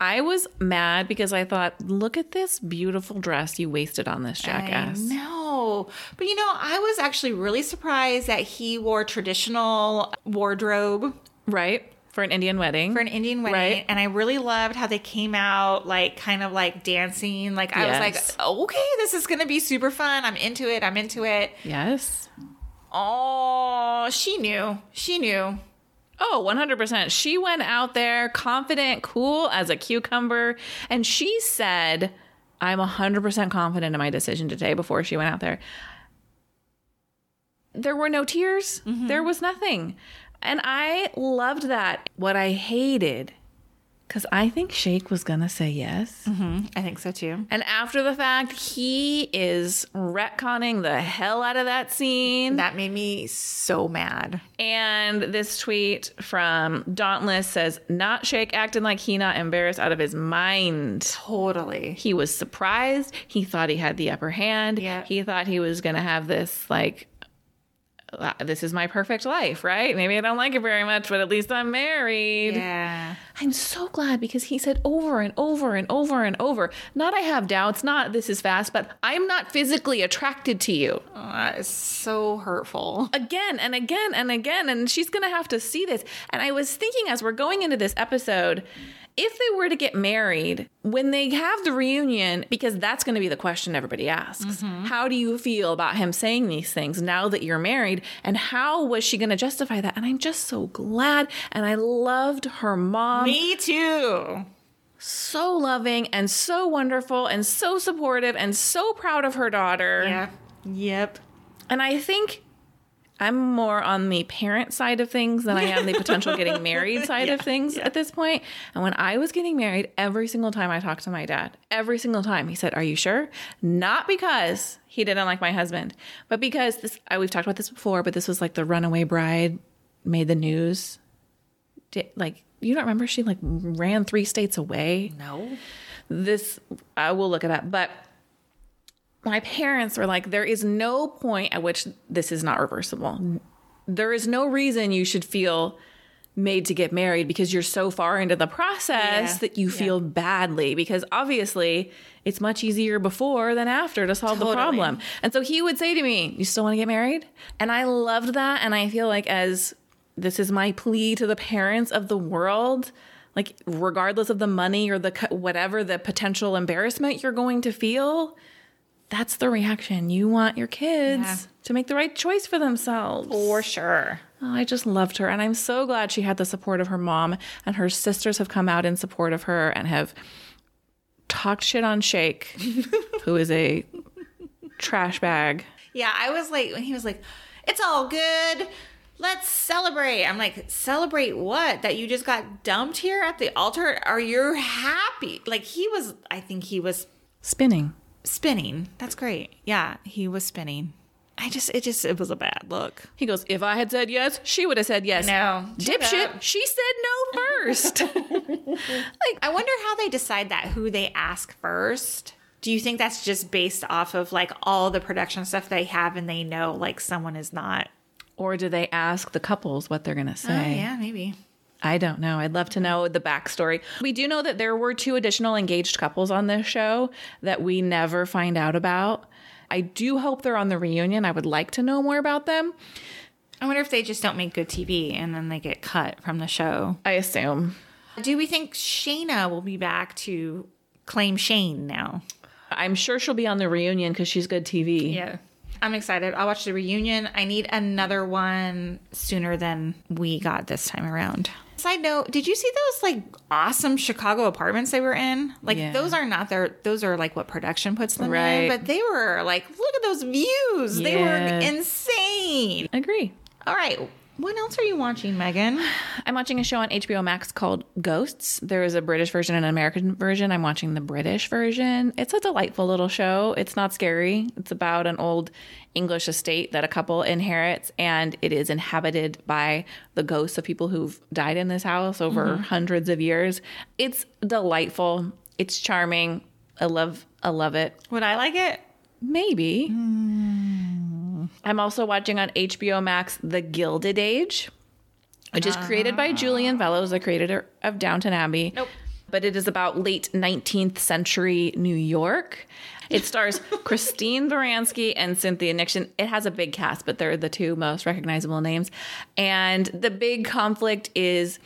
I was mad because I thought, look at this beautiful dress you wasted on this jackass. No. But you know, I was actually really surprised that he wore traditional wardrobe Right? For an Indian wedding. for an Indian wedding. Right. And I really loved how they came out like kind of like dancing. Like I Yes. was like, okay, this is gonna be super fun. I'm into it. I'm into it. yes. Oh, she knew. She knew. Oh, 100%. She went out there confident, cool as a cucumber. And she said, I'm 100% confident in my decision today before she went out there. There were no tears, mm-hmm. there was nothing. And I loved that. What I hated, because I think Shane was going to say yes. I think so too. And after the fact, he is retconning the hell out of that scene. That made me so mad. And this tweet from Dauntless says, Not Shane acting like he not embarrassed out of his mind. Totally. He was surprised. He thought he had the upper hand. Yeah. He thought he was going to have this, like, "Uh, Uh, this is my perfect life, right? Maybe I don't like it very much, but at least I'm married. Yeah. I'm so glad because he said over and over and over and over, not I have doubts, not this is fast, but I'm not physically attracted to you. Oh, that is so hurtful. again and again and again and she's going to have to see this and i was thinking as we're going into this episode if they were to get married when they have the reunion because that's going to be the question everybody asks mm-hmm. how do you feel about him saying these things now that you're married and how was she going to justify that and i'm just so glad and i loved her mom Me too. so loving and so wonderful and so supportive and so proud of her daughter Yeah. Yep. and I think I'm more on the parent side of things than I am the potential getting (laughs) married side of things at this point. And when I was getting married, every single time I talked to my dad, every single time he said, "Are you sure?" Not because he didn't like my husband, but because this I, we've talked about this before, but this was like the runaway bride made the news. Did, like you don't remember she like ran 3 states away? No. this I will look it up, but my parents were like, there is no point at which this is not reversible. There is no reason you should feel made to get married because you're so far into the process Yeah. that you feel badly because obviously it's much easier before than after to solve the problem. And so he would say to me, "You still want to get married?" And I loved that and I feel like as this is my plea to the parents of the world, like regardless of the money or the whatever the potential embarrassment you're going to feel, that's the reaction. You want your kids Yeah. to make the right choice for themselves. For sure. Oh, I just loved her. And I'm so glad she had the support of her mom. And her sisters have come out in support of her and have talked shit on Shane, (laughs) who is a trash bag. Yeah, I was like, when he was like, it's all good. Let's celebrate. I'm like, celebrate what? That you just got dumped here at the altar? Are you happy? Like, he was, I think he was Spinning. Spinning. That's great. Yeah, he was spinning. I just, it just, it was a bad look. He goes, If I had said yes, she would have said yes. No. Shut Dipshit, (laughs) she said no first. (laughs) like, I wonder how they decide that, who they ask first. Do you think that's just based off of like all the production stuff they have and they know like someone is not? or do they ask the couples what they're going to oh, say? Oh, yeah, maybe. I don't know. I'd love to mm-hmm. know the backstory. We do know that there were two additional engaged couples on this show that we never find out about. I do hope they're on the reunion. I would like to know more about them. I wonder if they just don't make good TV and then they get cut from the show. I assume. Do we think Shayna will be back to claim Shane now? I'm sure she'll be on the reunion because she's good TV. Yeah. I'm excited. I'll watch the reunion. I need another one sooner than we got this time around. Side note, did you see those like awesome Chicago apartments they were in? Like Yeah. those are not their those are like what production puts them Right. in, but they were like look at those views. They were insane. Agree. All right. What else are you watching, Megan? (sighs) I'm watching a show on HBO Max called Ghosts. There is a British version and an American version. I'm watching the British version. It's a delightful little show. It's not scary. It's about an old English estate that a couple inherits, and it is inhabited by the ghosts of people who've died in this house over mm-hmm. hundreds of years. It's delightful. It's charming. I love I love it. Would I like it? Maybe. Hmm. I'm also watching on HBO Max The Gilded Age, which is created by Julian Fellowes, the creator of Downton Abbey. Nope. But it is about late 19th century New York. It stars (laughs) Christine Baranski and Cynthia Nixon. It has a big cast, but they're the two most recognizable names. And the big conflict is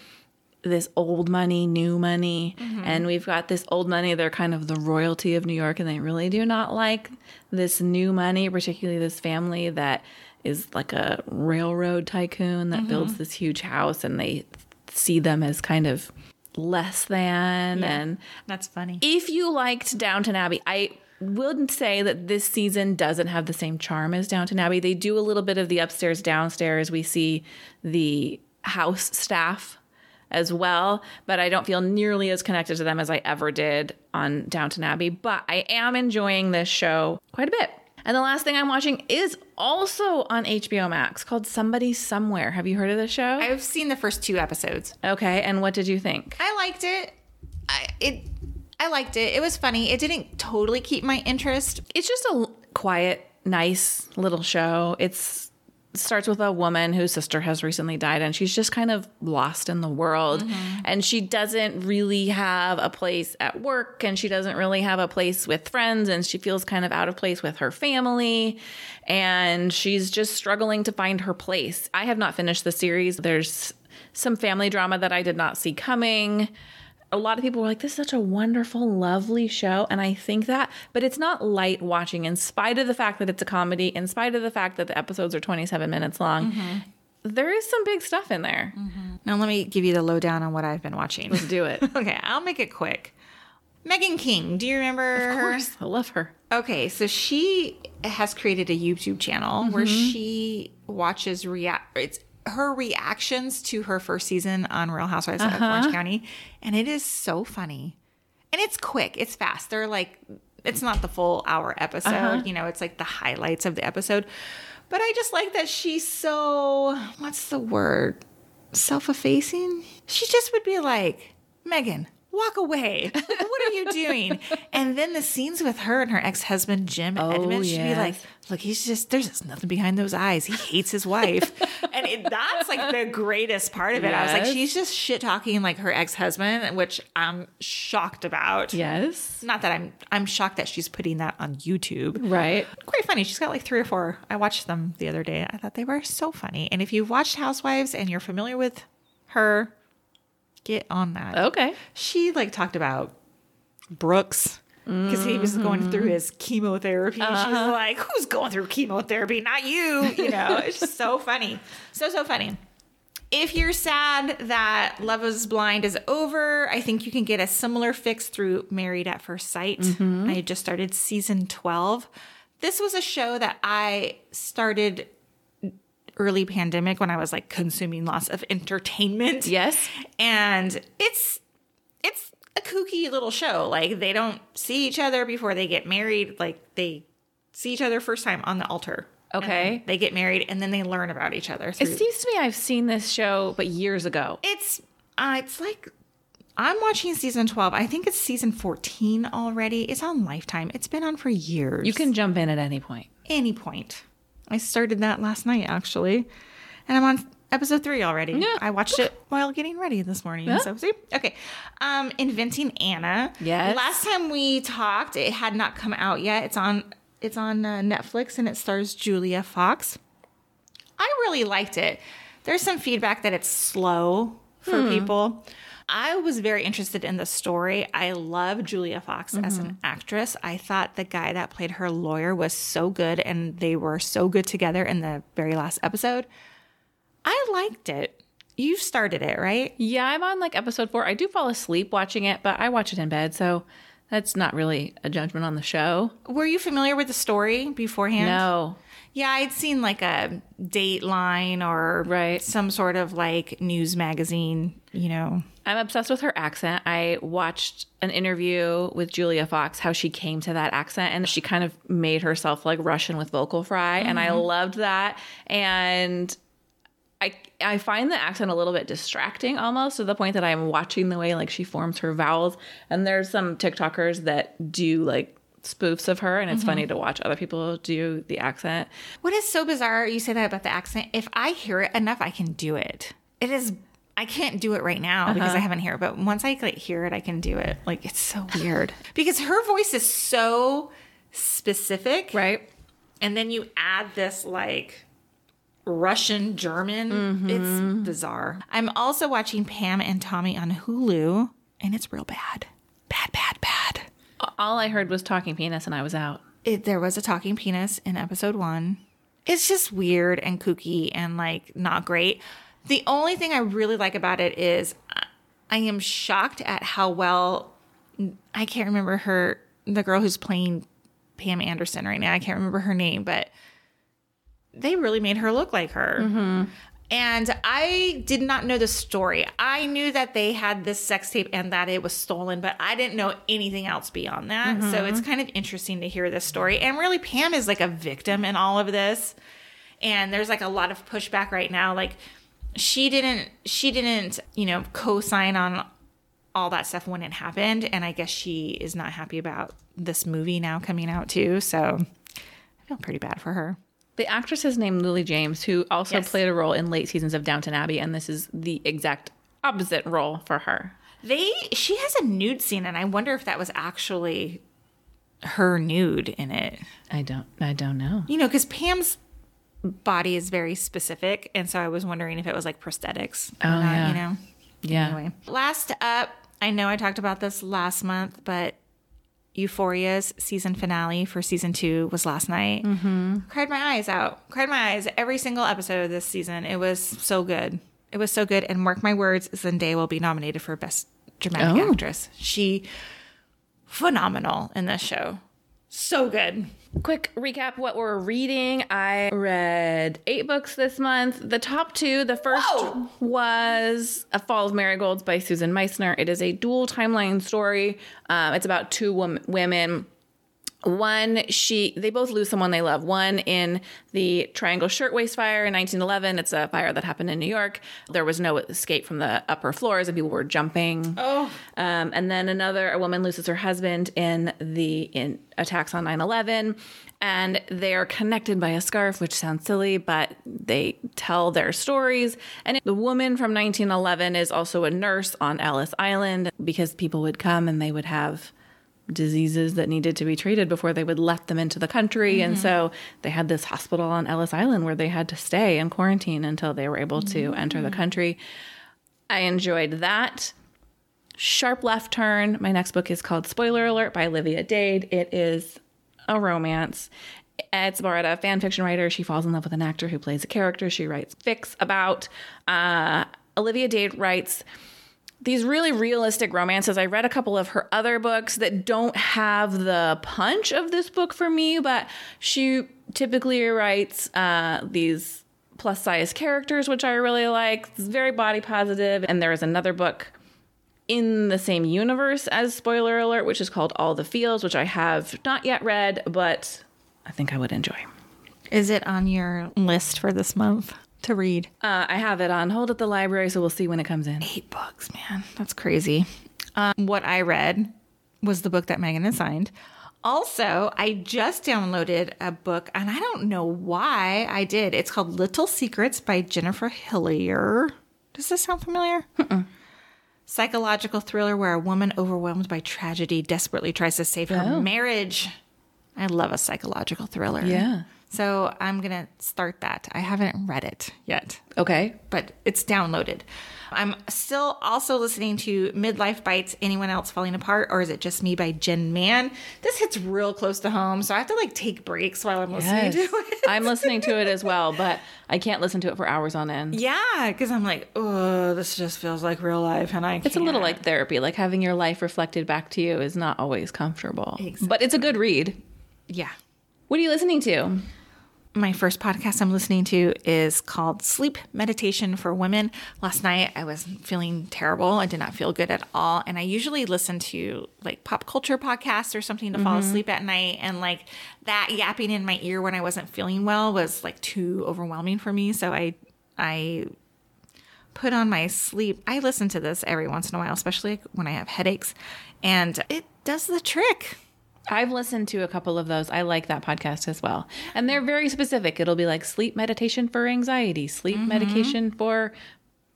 this old money, new money. Mm-hmm. And we've got this old money. They're kind of the royalty of New York, and they really do not like this new money, particularly this family that is like a railroad tycoon that mm-hmm. builds this huge house, and they see them as kind of less than. And That's funny. if you liked Downton Abbey, I wouldn't say that this season doesn't have the same charm as Downton Abbey. They do a little bit of the upstairs, downstairs. We see the house staff as well, but I don't feel nearly as connected to them as I ever did on Downton Abbey. But I am enjoying this show quite a bit. And the last thing I'm watching is also on HBO Max called Somebody Somewhere. Have you heard of this show? I've seen the first two episodes. okay, and what did you think? I liked it. I it I liked it. It was funny. It didn't totally keep my interest. it's just a quiet, nice little show. It's it starts with a woman whose sister has recently died and she's just kind of lost in the world mm-hmm. and she doesn't really have a place at work and she doesn't really have a place with friends and she feels kind of out of place with her family and she's just struggling to find her place. I have not finished the series. There's some family drama that I did not see coming a lot of people were like, this is such a wonderful, lovely show. And I think that, but it's not light watching in spite of the fact that it's a comedy, in spite of the fact that the episodes are 27 minutes long. There is some big stuff in there. Now let me give you the lowdown on what I've been watching. Let's Do it. (laughs) okay, I'll make it quick. Meghan King. Do you remember Of her? course. I love her. Okay, so she has created a YouTube channel where Mm-hmm. she watches react. It's her reactions to her first season on Real Housewives Uh-huh. of Orange County, and it is so funny, and it's quick. It's fast. They're like, it's not the full hour episode. Uh-huh. You know, it's like the highlights of the episode. But I just like that she's so what's the word? Self-effacing. She just would be like, Megan, walk away. what are you (laughs) doing? and then the scenes with her and her ex-husband Jim Oh, Edmonds, she'd be like, look, he's just there's just nothing behind those eyes. He hates his wife. (laughs) and it, that's like the greatest part of it. I was like, she's just shit talking like her ex-husband, which I'm shocked about. Yes. Not that I'm I'm shocked that she's putting that on YouTube Right. quite funny. She's got like three or four. I watched them the other day. I thought they were so funny. And if you've watched Housewives and you're familiar with her, get on that. Okay. She like talked about Brooks because he was going mm-hmm. through his chemotherapy. She's uh-huh. like, "Who's going through chemotherapy? Not you." You know, it's (laughs) just so funny, so so funny. If you're sad that Love is Blind is over, I think you can get a similar fix through Married at First Sight. Mm-hmm. I just started season 12. This was a show that I started early pandemic when I was like consuming lots of entertainment. Yes. And it's it's a kooky little show. Like they don't see each other before they get married. Like they see each other first time on the altar. Okay. They get married and then they learn about each other. It seems to me I've seen this show, but years ago. it's uh, it's like I'm watching season 12. I think it's season 14 already. It's on Lifetime. It's been on for years. You can jump in at any point. any point. I started that last night actually, and I'm on episode three already. Yeah. I watched it while getting ready this morning. Yeah. So see, okay. Um, Inventing Anna. Yes. Last time we talked, it had not come out yet. It's on. It's on uh, Netflix and it stars Julia Fox. I really liked it. There's some feedback that it's slow for Hmm. people. I was very interested in the story. I love Julia Fox as Mm-hmm. an actress. I thought the guy that played her lawyer was so good and they were so good together in the very last episode. I liked it. You started it, right? Yeah, I'm on like episode four. I do fall asleep watching it, but I watch it in bed, so that's not really a judgment on the show. Were you familiar with the story beforehand? No. Yeah, I'd seen like a Dateline or Right. some sort of like news magazine, you know. I'm obsessed with her accent. I watched an interview with Julia Fox, how she came to that accent, and she kind of made herself like Russian with vocal fry, and I mm-hmm. loved that. And I I find the accent a little bit distracting almost to the point that I'm watching the way like she forms her vowels. And there's some TikTokers that do like spoofs of her, and it's funny mm-hmm. to watch other people do the accent. What is so bizarre, you say that about the accent. If I hear it enough, I can do it. It is I can't do it right now because I uh-huh. haven't heard it, but once I like hear it, I can do it. Like it's so (sighs) weird. because her voice is so specific. Right? And then you add this like Russian German. Mm-hmm. It's bizarre. I'm also watching Pam and Tommy on Hulu, and it's real bad. Bad, bad, bad. All I heard was talking penis, and I was out. It, there was a talking penis in episode one. It's just weird and kooky and like not great. The only thing I really like about it is I- I am shocked at how well I can't remember her the girl who's playing Pam Anderson right now. I can't remember her name, but they really made her look like her. Mm-hmm. And I did not know the story. I knew that they had this sex tape and that it was stolen, but I didn't know anything else beyond that. So mm-hmm. it's kind of interesting to hear this story. And really, Pam is like a victim in all of this. And there's like a lot of pushback right now. Like she didn't, she didn't, you know, co-sign on all that stuff when it happened. And I guess she is not happy about this movie now coming out too. So I feel pretty bad for her. The actress is named Lily James, who also Yes. played a role in late seasons of Downton Abbey, and this is the exact opposite role for her. They she has a nude scene and I wonder if that was actually her nude in it. I don't, I don't know. You know, cuz Pam's body is very specific and so I was wondering if it was like prosthetics Oh, not, yeah. you know. Yeah, Anyway, last up, I know I talked about this last month, but Euphoria's season finale for season two was last night. Mm-hmm. Cried my eyes out. Cried my eyes every single episode of this season. It was so good. It was so good. And mark my words, Zendaya will be nominated for Best Dramatic Oh. Actress. She phenomenal in this show. So good. Quick recap what we're reading. I read eight books this month. The top two, the first Whoa. was A Fall of Marigolds by Susan Meissner. It is a dual timeline story. Um, it's about two wom- women one she they both lose someone they love. One in the triangle shirtwaist fire in 1911 it's a fire that happened in new york. There was no escape from the upper floors and people were jumping. Oh. um, and then another a woman loses her husband in the in attacks on 9-11 and they are connected by a scarf which sounds silly but they tell their stories. And the woman from 1911 is also a nurse on ellis island because people would come and they would have diseases that needed to be treated before they would let them into the country. And so they had this hospital on Ellis Island where they had to stay in quarantine until they were able to enter the country. I enjoyed that. Sharp Left Turn. My next book is called Spoiler Alert by Olivia Dade. It is a romance. It's about a fan fiction writer. She falls in love with an actor who plays a character she writes fics about. Uh, Olivia Dade writes these really realistic romances. I read a couple of her other books that don't have the punch of this book for me, but she typically writes uh, these plus size characters, which I really like. It's very body positive. And there is another book in the same universe as Spoiler Alert, which is called All the Feels, which I have not yet read, but I think I would enjoy. Is it on your list for this month to read? Uh, I have it on hold at the library, so we'll see when it comes in. Eight books, man. That's crazy. Um, what I read was the book that Megan had signed. Also, I just downloaded a book, and I don't know why I did. It's called Little Secrets by Jennifer Hillier. Does this sound familiar? Psychological thriller where a woman overwhelmed by tragedy desperately tries to save her Oh. marriage. I love a psychological thriller. Yeah. So I'm going to start that. I haven't read it yet Okay. but it's downloaded. I'm still also listening to Midlife Bites Anyone Else Falling Apart, or is it just me by Jen Mann? This hits real close to home, so I have to like take breaks while I'm listening Yes. to it. (laughs) I'm listening to it as well, but I can't listen to it for hours on end. yeah, because I'm like, oh, this just feels like real life, and I It's a little like therapy. Like having your life reflected back to you is not always comfortable. Exactly. But it's a good read. yeah. What are you listening to? My first podcast I'm listening to is called Sleep Meditation for Women. Last night I was feeling terrible. I did not feel good at all. And I usually listen to like pop culture podcasts or something to fall mm-hmm. asleep at night. And like that yapping in my ear when I wasn't feeling well was like too overwhelming for me. So I, I put on my sleep. I listen to this every once in a while, especially when I have headaches. And it does the trick. I've listened to a couple of those. I like that podcast as well. And they're very specific. It'll be like sleep meditation for anxiety, sleep medication for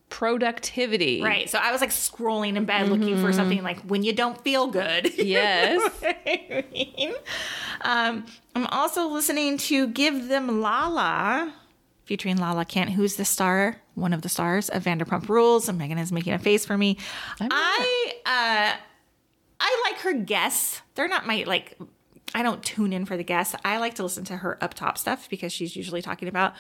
productivity. Right. So I was like scrolling in bed looking for something like when you don't feel good. (laughs) Yes. (laughs) I mean, um, I'm also listening to Give Them Lala, featuring Lala Kent, who's the star, one of the stars of Vanderpump Rules. And Megan is making a face for me. I uh, I like her guests. They're not my like. I don't tune in for the guests. I like to listen to her up top stuff because she's usually talking about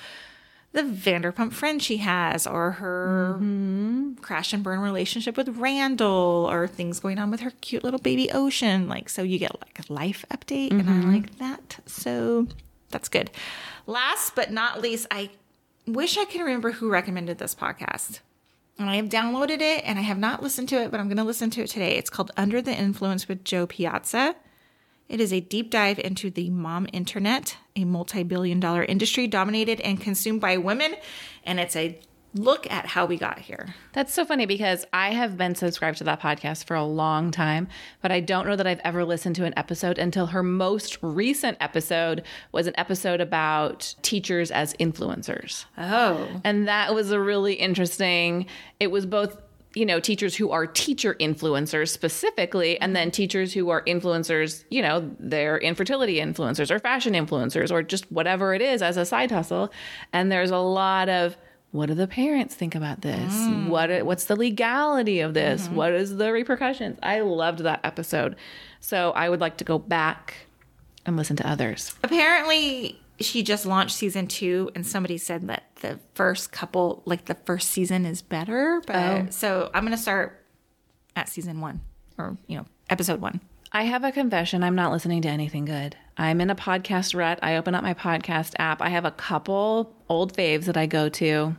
the Vanderpump friend she has or her mm-hmm. crash and burn relationship with Randall or things going on with her cute little baby Ocean. Like, so you get like a life update, and I mm-hmm. like that. So that's good. Last but not least, I wish I could remember who recommended this podcast. And I have downloaded it and I have not listened to it, but I'm going to listen to it today. It's called Under the Influence with Jo Piazza. It is a deep dive into the mom internet, a multi billion dollar industry dominated and consumed by women. And it's a look at how we got here. That's so funny because I have been subscribed to that podcast for a long time, but I don't know that I've ever listened to an episode until her most recent episode was an episode about teachers as influencers. Oh. And that was a really interesting. It was both, you know, teachers who are teacher influencers specifically, and then teachers who are influencers, you know, they're infertility influencers or fashion influencers or just whatever it is as a side hustle. And there's a lot of what do the parents think about this? Mm. What what's the legality of this? Mm-hmm. What is the repercussions? I loved that episode. So I would like to go back and listen to others. Apparently, she just launched season two, and somebody said that the first couple, like the first season, is better. But Oh. so I'm going to start at season one or, you know, episode one. I have a confession. I'm not listening to anything good. I'm in a podcast rut. I open up my podcast app. I have a couple old faves that I go to.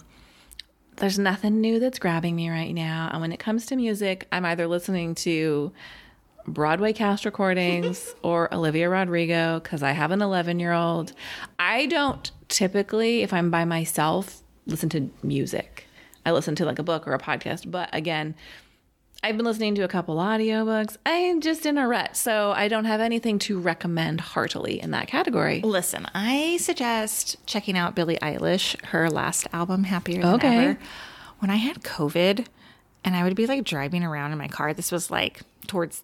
There's nothing new that's grabbing me right now. And when it comes to music, I'm either listening to Broadway cast recordings (laughs) or Olivia Rodrigo because I have an 11 year old. I don't typically, if I'm by myself, listen to music. I listen to like a book or a podcast. But again, I've been listening to a couple audiobooks. I'm just in a rut, so I don't have anything to recommend heartily in that category. Listen, I suggest checking out Billie Eilish, her last album, Happier Than Okay. Ever. When I had COVID and I would be like driving around in my car, this was like towards,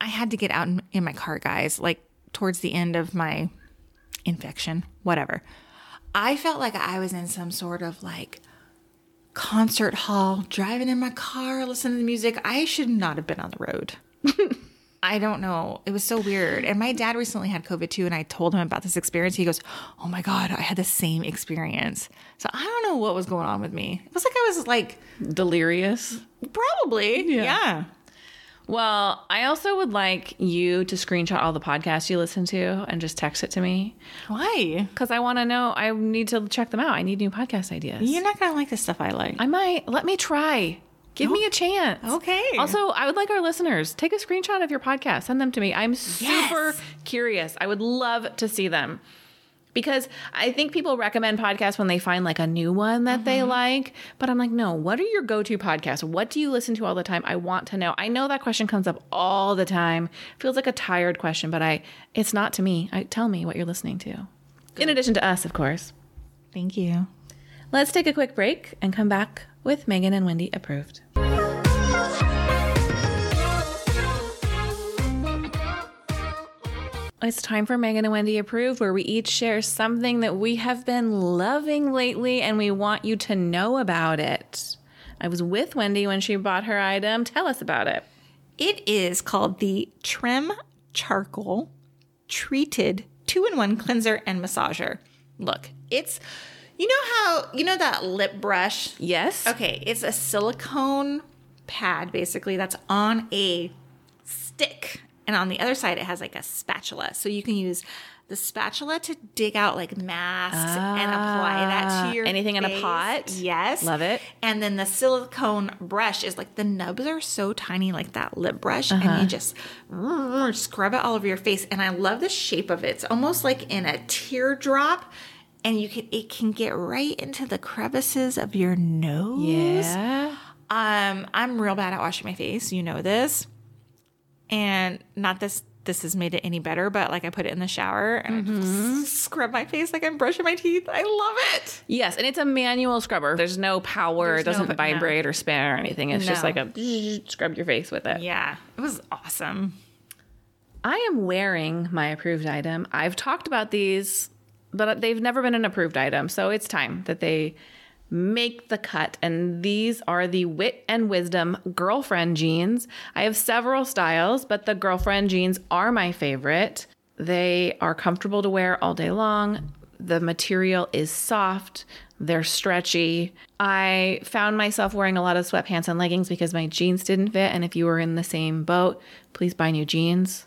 I had to get out in, in my car, guys, like towards the end of my infection, whatever. I felt like I was in some sort of like concert hall, driving in my car, listening to music. I should not have been on the road. (laughs) I don't know. It was so weird. And my dad recently had COVID too, and I told him about this experience. He goes, Oh my God, I had the same experience. So I don't know what was going on with me. It was like I was like, Delirious. probably. Yeah. Well, I also would like you to screenshot all the podcasts you listen to and just text it to me Why? because I want to know. I need to check them out. I need new podcast ideas. You're not going to like the stuff I like. I might. Let me try. Give me a chance. Okay. Also, I would like our listeners take a screenshot of your podcast. Send them to me. I'm super Yes. curious. I would love to see them. Because I think people recommend podcasts when they find like a new one that they Mm-hmm. like. But I'm like, no, what are your go to podcasts? What do you listen to all the time? I want to know. I know that question comes up all the time. Feels like a tired question, but I it's not to me. I tell me what you're listening to. In addition to us, of course. Thank you. Let's take a quick break and come back with Megan and Wendy approved. It's time for Megan and Wendy approved, where we each share something that we have been loving lately and we want you to know about it. I was with Wendy when she bought her item. Tell us about it. It is called the Trim Charcoal Treated Two in One Cleanser and Massager. Look, it's, you know how, you know that lip brush? Yes? Okay, it's a silicone pad basically that's on a stick. And on the other side, it has like a spatula. So you can use the spatula to dig out like masks and apply that Ah, to your anything in a pot? Yes. Love it. And then the silicone brush is like the nubs are so tiny, like that lip brush, and you just mm, scrub it all over your face. And I love the shape of it. It's almost like in a teardrop. And you can it can get right into the crevices of your nose. Yeah. Um, I'm real bad at washing my face. You know this. And not this this has made it any better, but like I put it in the shower and I just mm-hmm. (laughs) scrub my face like I'm brushing my teeth. I love it. Yes, and it's a manual scrubber. There's no power. There's it doesn't no- no. vibrate or spin or anything. It's just like a (laughs) scrub your face with it. Yeah. It was awesome. I am wearing my approved item. I've talked about these, but they've never been an approved item. So it's time that they make the cut. And these are the Wit and Wisdom girlfriend jeans. I have several styles, but the girlfriend jeans are my favorite. They are comfortable to wear all day long. The material is soft. They're stretchy. I found myself wearing a lot of sweatpants and leggings because my jeans didn't fit. And if you were in the same boat, please buy new jeans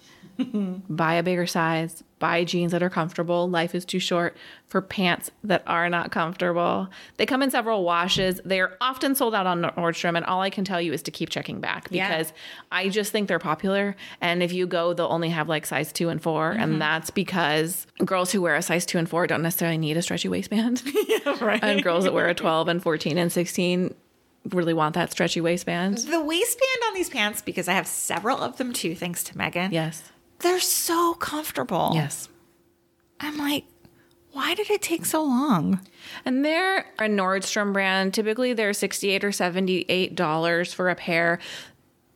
(laughs) buy a bigger size, buy jeans that are comfortable. Life is too short for pants that are not comfortable. They come in several washes. They are often sold out on Nordstrom, and all I can tell you is to keep checking back Yeah. because I just think they're popular. And if you go, they'll only have like size two and 4 and mm-hmm. that's because girls who wear a size two and four don't necessarily need a stretchy waistband, (laughs) Yeah, right. and girls that wear a 12 and 14 and 16 really want that stretchy waistband. the waistband on these pants, because I have several of them too, thanks to Megan. Yes. They're so comfortable. Yes. I'm like, why did it take so long? And they're a Nordstrom brand. Typically, they're sixty-eight or seventy-eight dollars for a pair.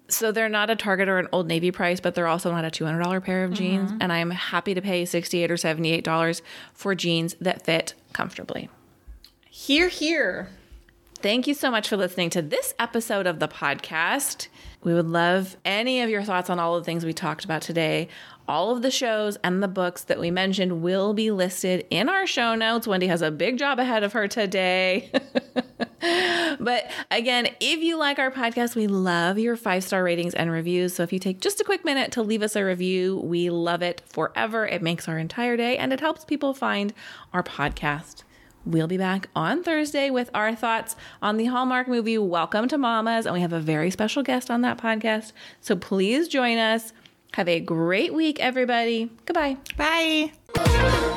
So they're not a Target or an Old Navy price, but they're also not a two hundred dollar pair of jeans. Mm-hmm. And I'm happy to pay sixty-eight or seventy-eight dollars for jeans that fit comfortably. Here, here. Thank you so much for listening to this episode of the podcast. We would love any of your thoughts on all of the things we talked about today. All of the shows and the books that we mentioned will be listed in our show notes. Wendy has a big job ahead of her today. (laughs) But again, if you like our podcast, we love your five star ratings and reviews. So if you take just a quick minute to leave us a review, we love it forever. It makes our entire day and it helps people find our podcast. We'll be back on Thursday with our thoughts on the Hallmark movie Welcome to Mamas. And we have a very special guest on that podcast. So please join us. Have a great week, everybody. Goodbye. Bye.